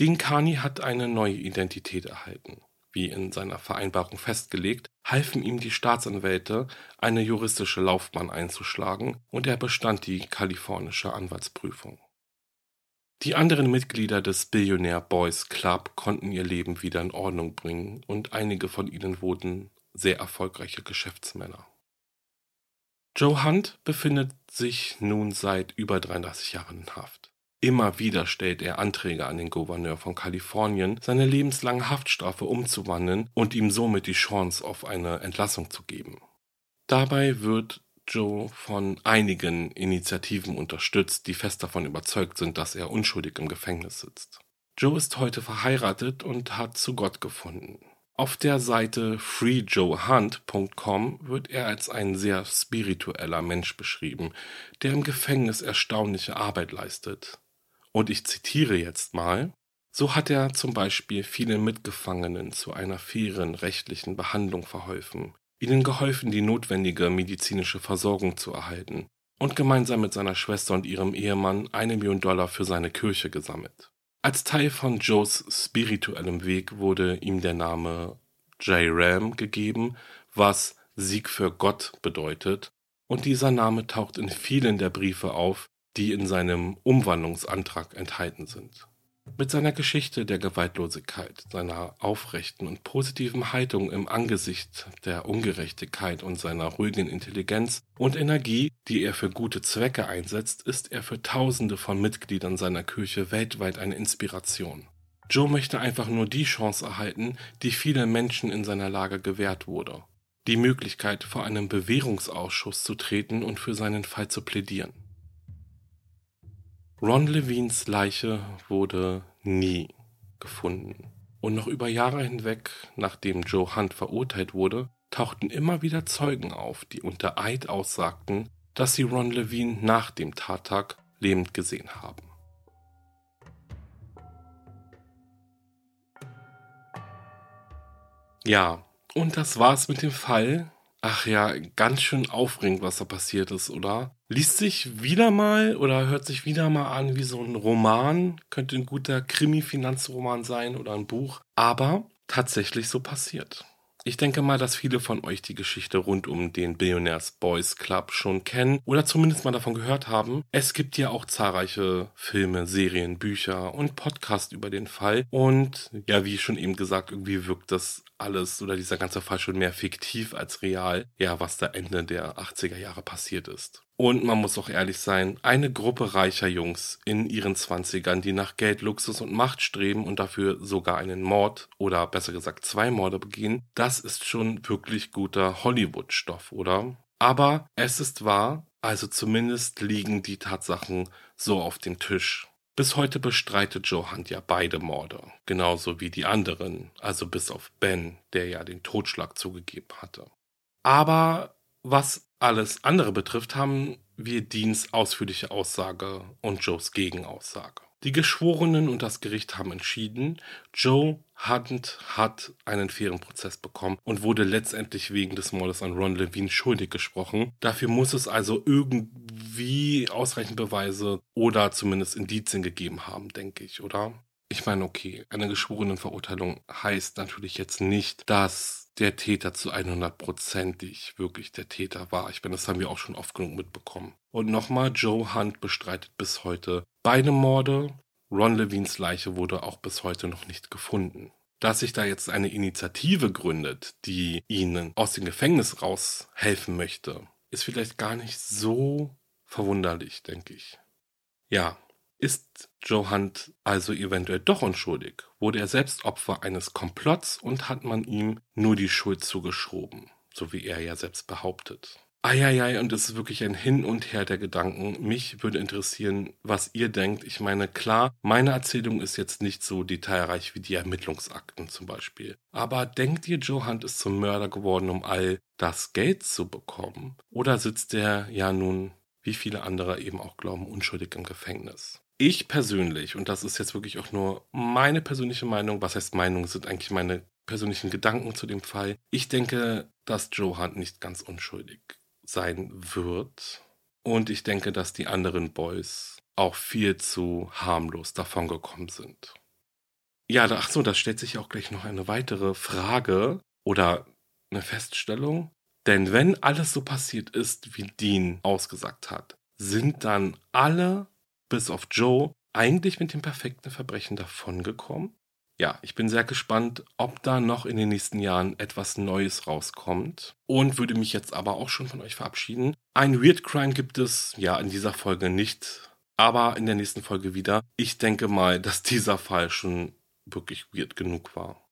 Dean Carney hat eine neue Identität erhalten. Wie in seiner Vereinbarung festgelegt, halfen ihm die Staatsanwälte, eine juristische Laufbahn einzuschlagen, und er bestand die kalifornische Anwaltsprüfung. Die anderen Mitglieder des Billionaire Boys Club konnten ihr Leben wieder in Ordnung bringen und einige von ihnen wurden sehr erfolgreiche Geschäftsmänner. Joe Hunt befindet sich nun seit über 33 Jahren in Haft. Immer wieder stellt er Anträge an den Gouverneur von Kalifornien, seine lebenslange Haftstrafe umzuwandeln und ihm somit die Chance auf eine Entlassung zu geben. Dabei wird Joe von einigen Initiativen unterstützt, die fest davon überzeugt sind, dass er unschuldig im Gefängnis sitzt. Joe ist heute verheiratet und hat zu Gott gefunden. Auf der Seite freejoehunt.com wird er als ein sehr spiritueller Mensch beschrieben, der im Gefängnis erstaunliche Arbeit leistet. Und ich zitiere jetzt mal. So hat er zum Beispiel vielen Mitgefangenen zu einer fairen rechtlichen Behandlung verholfen, ihnen geholfen, die notwendige medizinische Versorgung zu erhalten und gemeinsam mit seiner Schwester und ihrem Ehemann eine Million Dollar für seine Kirche gesammelt. Als Teil von Joes spirituellem Weg wurde ihm der Name J. Ram gegeben, was Sieg für Gott bedeutet, und dieser Name taucht in vielen der Briefe auf, die in seinem Umwandlungsantrag enthalten sind. Mit seiner Geschichte der Gewaltlosigkeit, seiner aufrechten und positiven Haltung im Angesicht der Ungerechtigkeit und seiner ruhigen Intelligenz und Energie, die er für gute Zwecke einsetzt, ist er für Tausende von Mitgliedern seiner Kirche weltweit eine Inspiration. Joe möchte einfach nur die Chance erhalten, die vielen Menschen in seiner Lage gewährt wurde. Die Möglichkeit, vor einem Bewährungsausschuss zu treten und für seinen Fall zu plädieren. Ron Levines Leiche wurde nie gefunden. Und noch über Jahre hinweg, nachdem Joe Hunt verurteilt wurde, tauchten immer wieder Zeugen auf, die unter Eid aussagten, dass sie Ron Levine nach dem Tattag lebend gesehen haben. Ja, und das war's mit dem Fall. Ach ja, ganz schön aufregend, was da passiert ist, oder? Liest sich wieder mal oder hört sich wieder mal an wie so ein Roman. Könnte ein guter Krimi-Finanzroman sein oder ein Buch. Aber tatsächlich so passiert. Ich denke mal, dass viele von euch die Geschichte rund um den Billionaires Boys Club schon kennen oder zumindest mal davon gehört haben. Es gibt ja auch zahlreiche Filme, Serien, Bücher und Podcasts über den Fall. Und ja, wie schon eben gesagt, irgendwie wirkt das alles oder dieser ganze Fall schon mehr fiktiv als real. Ja, was da Ende der 80er Jahre passiert ist. Und man muss auch ehrlich sein, eine Gruppe reicher Jungs in ihren Zwanzigern, die nach Geld, Luxus und Macht streben und dafür sogar einen Mord oder besser gesagt zwei Morde begehen, das ist schon wirklich guter Hollywood-Stoff, oder? Aber es ist wahr, also zumindest liegen die Tatsachen so auf dem Tisch. Bis heute bestreitet Joe Hunt ja beide Morde, genauso wie die anderen, also bis auf Ben, der ja den Totschlag zugegeben hatte. Aber was alles andere betrifft, haben wir Deans ausführliche Aussage und Joes Gegenaussage. Die Geschworenen und das Gericht haben entschieden, Joe Hunt hat einen fairen Prozess bekommen und wurde letztendlich wegen des Mordes an Ron Levine schuldig gesprochen. Dafür muss es also irgendwie ausreichend Beweise oder zumindest Indizien gegeben haben, denke ich, oder? Ich meine, okay, eine geschworenen Verurteilung heißt natürlich jetzt nicht, dass der Täter zu 100%ig wirklich der Täter war. Ich meine, das haben wir auch schon oft genug mitbekommen. Und nochmal, Joe Hunt bestreitet bis heute beide Morde. Ron Levines Leiche wurde auch bis heute noch nicht gefunden. Dass sich da jetzt eine Initiative gründet, die ihnen aus dem Gefängnis raushelfen möchte, ist vielleicht gar nicht so verwunderlich, denke ich. Ja, ist Joe Hunt also eventuell doch unschuldig? Wurde er selbst Opfer eines Komplotts und hat man ihm nur die Schuld zugeschoben, so wie er ja selbst behauptet? Eieiei, und es ist wirklich ein Hin und Her der Gedanken. Mich würde interessieren, was ihr denkt. Ich meine, klar, meine Erzählung ist jetzt nicht so detailreich wie die Ermittlungsakten zum Beispiel. Aber denkt ihr, Joe Hunt ist zum Mörder geworden, um all das Geld zu bekommen? Oder sitzt er ja nun, wie viele andere eben auch glauben, unschuldig im Gefängnis? Ich persönlich, und das ist jetzt wirklich auch nur meine persönliche Meinung, was heißt Meinung, sind eigentlich meine persönlichen Gedanken zu dem Fall. Ich denke, dass Joe Hunt nicht ganz unschuldig sein wird. Und ich denke, dass die anderen Boys auch viel zu harmlos davongekommen sind. Ja, ach so, da stellt sich auch gleich noch eine weitere Frage oder eine Feststellung. Denn wenn alles so passiert ist, wie Dean ausgesagt hat, sind dann alle bis auf Joe eigentlich mit dem perfekten Verbrechen davongekommen? Ja, ich bin sehr gespannt, ob da noch in den nächsten Jahren etwas Neues rauskommt und würde mich jetzt aber auch schon von euch verabschieden. Ein Weird Crime gibt es ja in dieser Folge nicht, aber in der nächsten Folge wieder. Ich denke mal, dass dieser Fall schon wirklich weird genug war.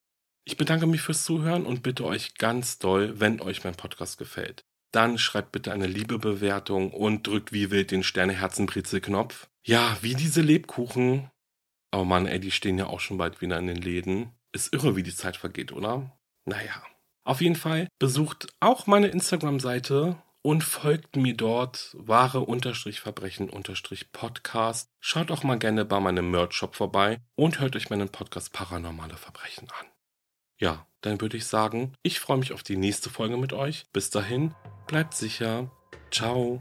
Ich bedanke mich fürs Zuhören und bitte euch ganz doll, wenn euch mein Podcast gefällt. Dann schreibt bitte eine Liebebewertung und drückt wie wild den Sterneherzen-Brezel-Knopf. Ja, wie diese Lebkuchen Oh Mann, ey, die stehen ja auch schon bald wieder in den Läden. Ist irre, wie die Zeit vergeht, oder? Naja. Auf jeden Fall besucht auch meine Instagram-Seite und folgt mir dort wahre-verbrechen-podcast. Schaut auch mal gerne bei meinem Merch-Shop vorbei und hört euch meinen Podcast Paranormale Verbrechen an. Ja, dann würde ich sagen, ich freue mich auf die nächste Folge mit euch. Bis dahin, bleibt sicher. Ciao.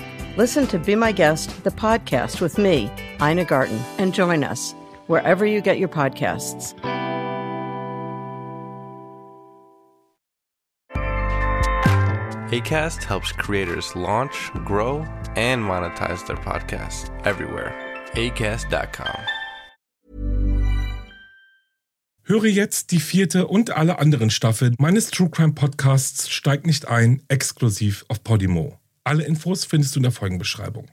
Listen to Be My Guest, the podcast with me, Ina Garten, and join us wherever you get your podcasts. ACAST helps creators launch, grow, and monetize their podcasts everywhere. ACAST.com. Höre jetzt die vierte und alle anderen Staffeln meines True Crime Podcasts Steigt nicht ein, exklusiv auf Podimo. Alle Infos findest du in der Folgenbeschreibung.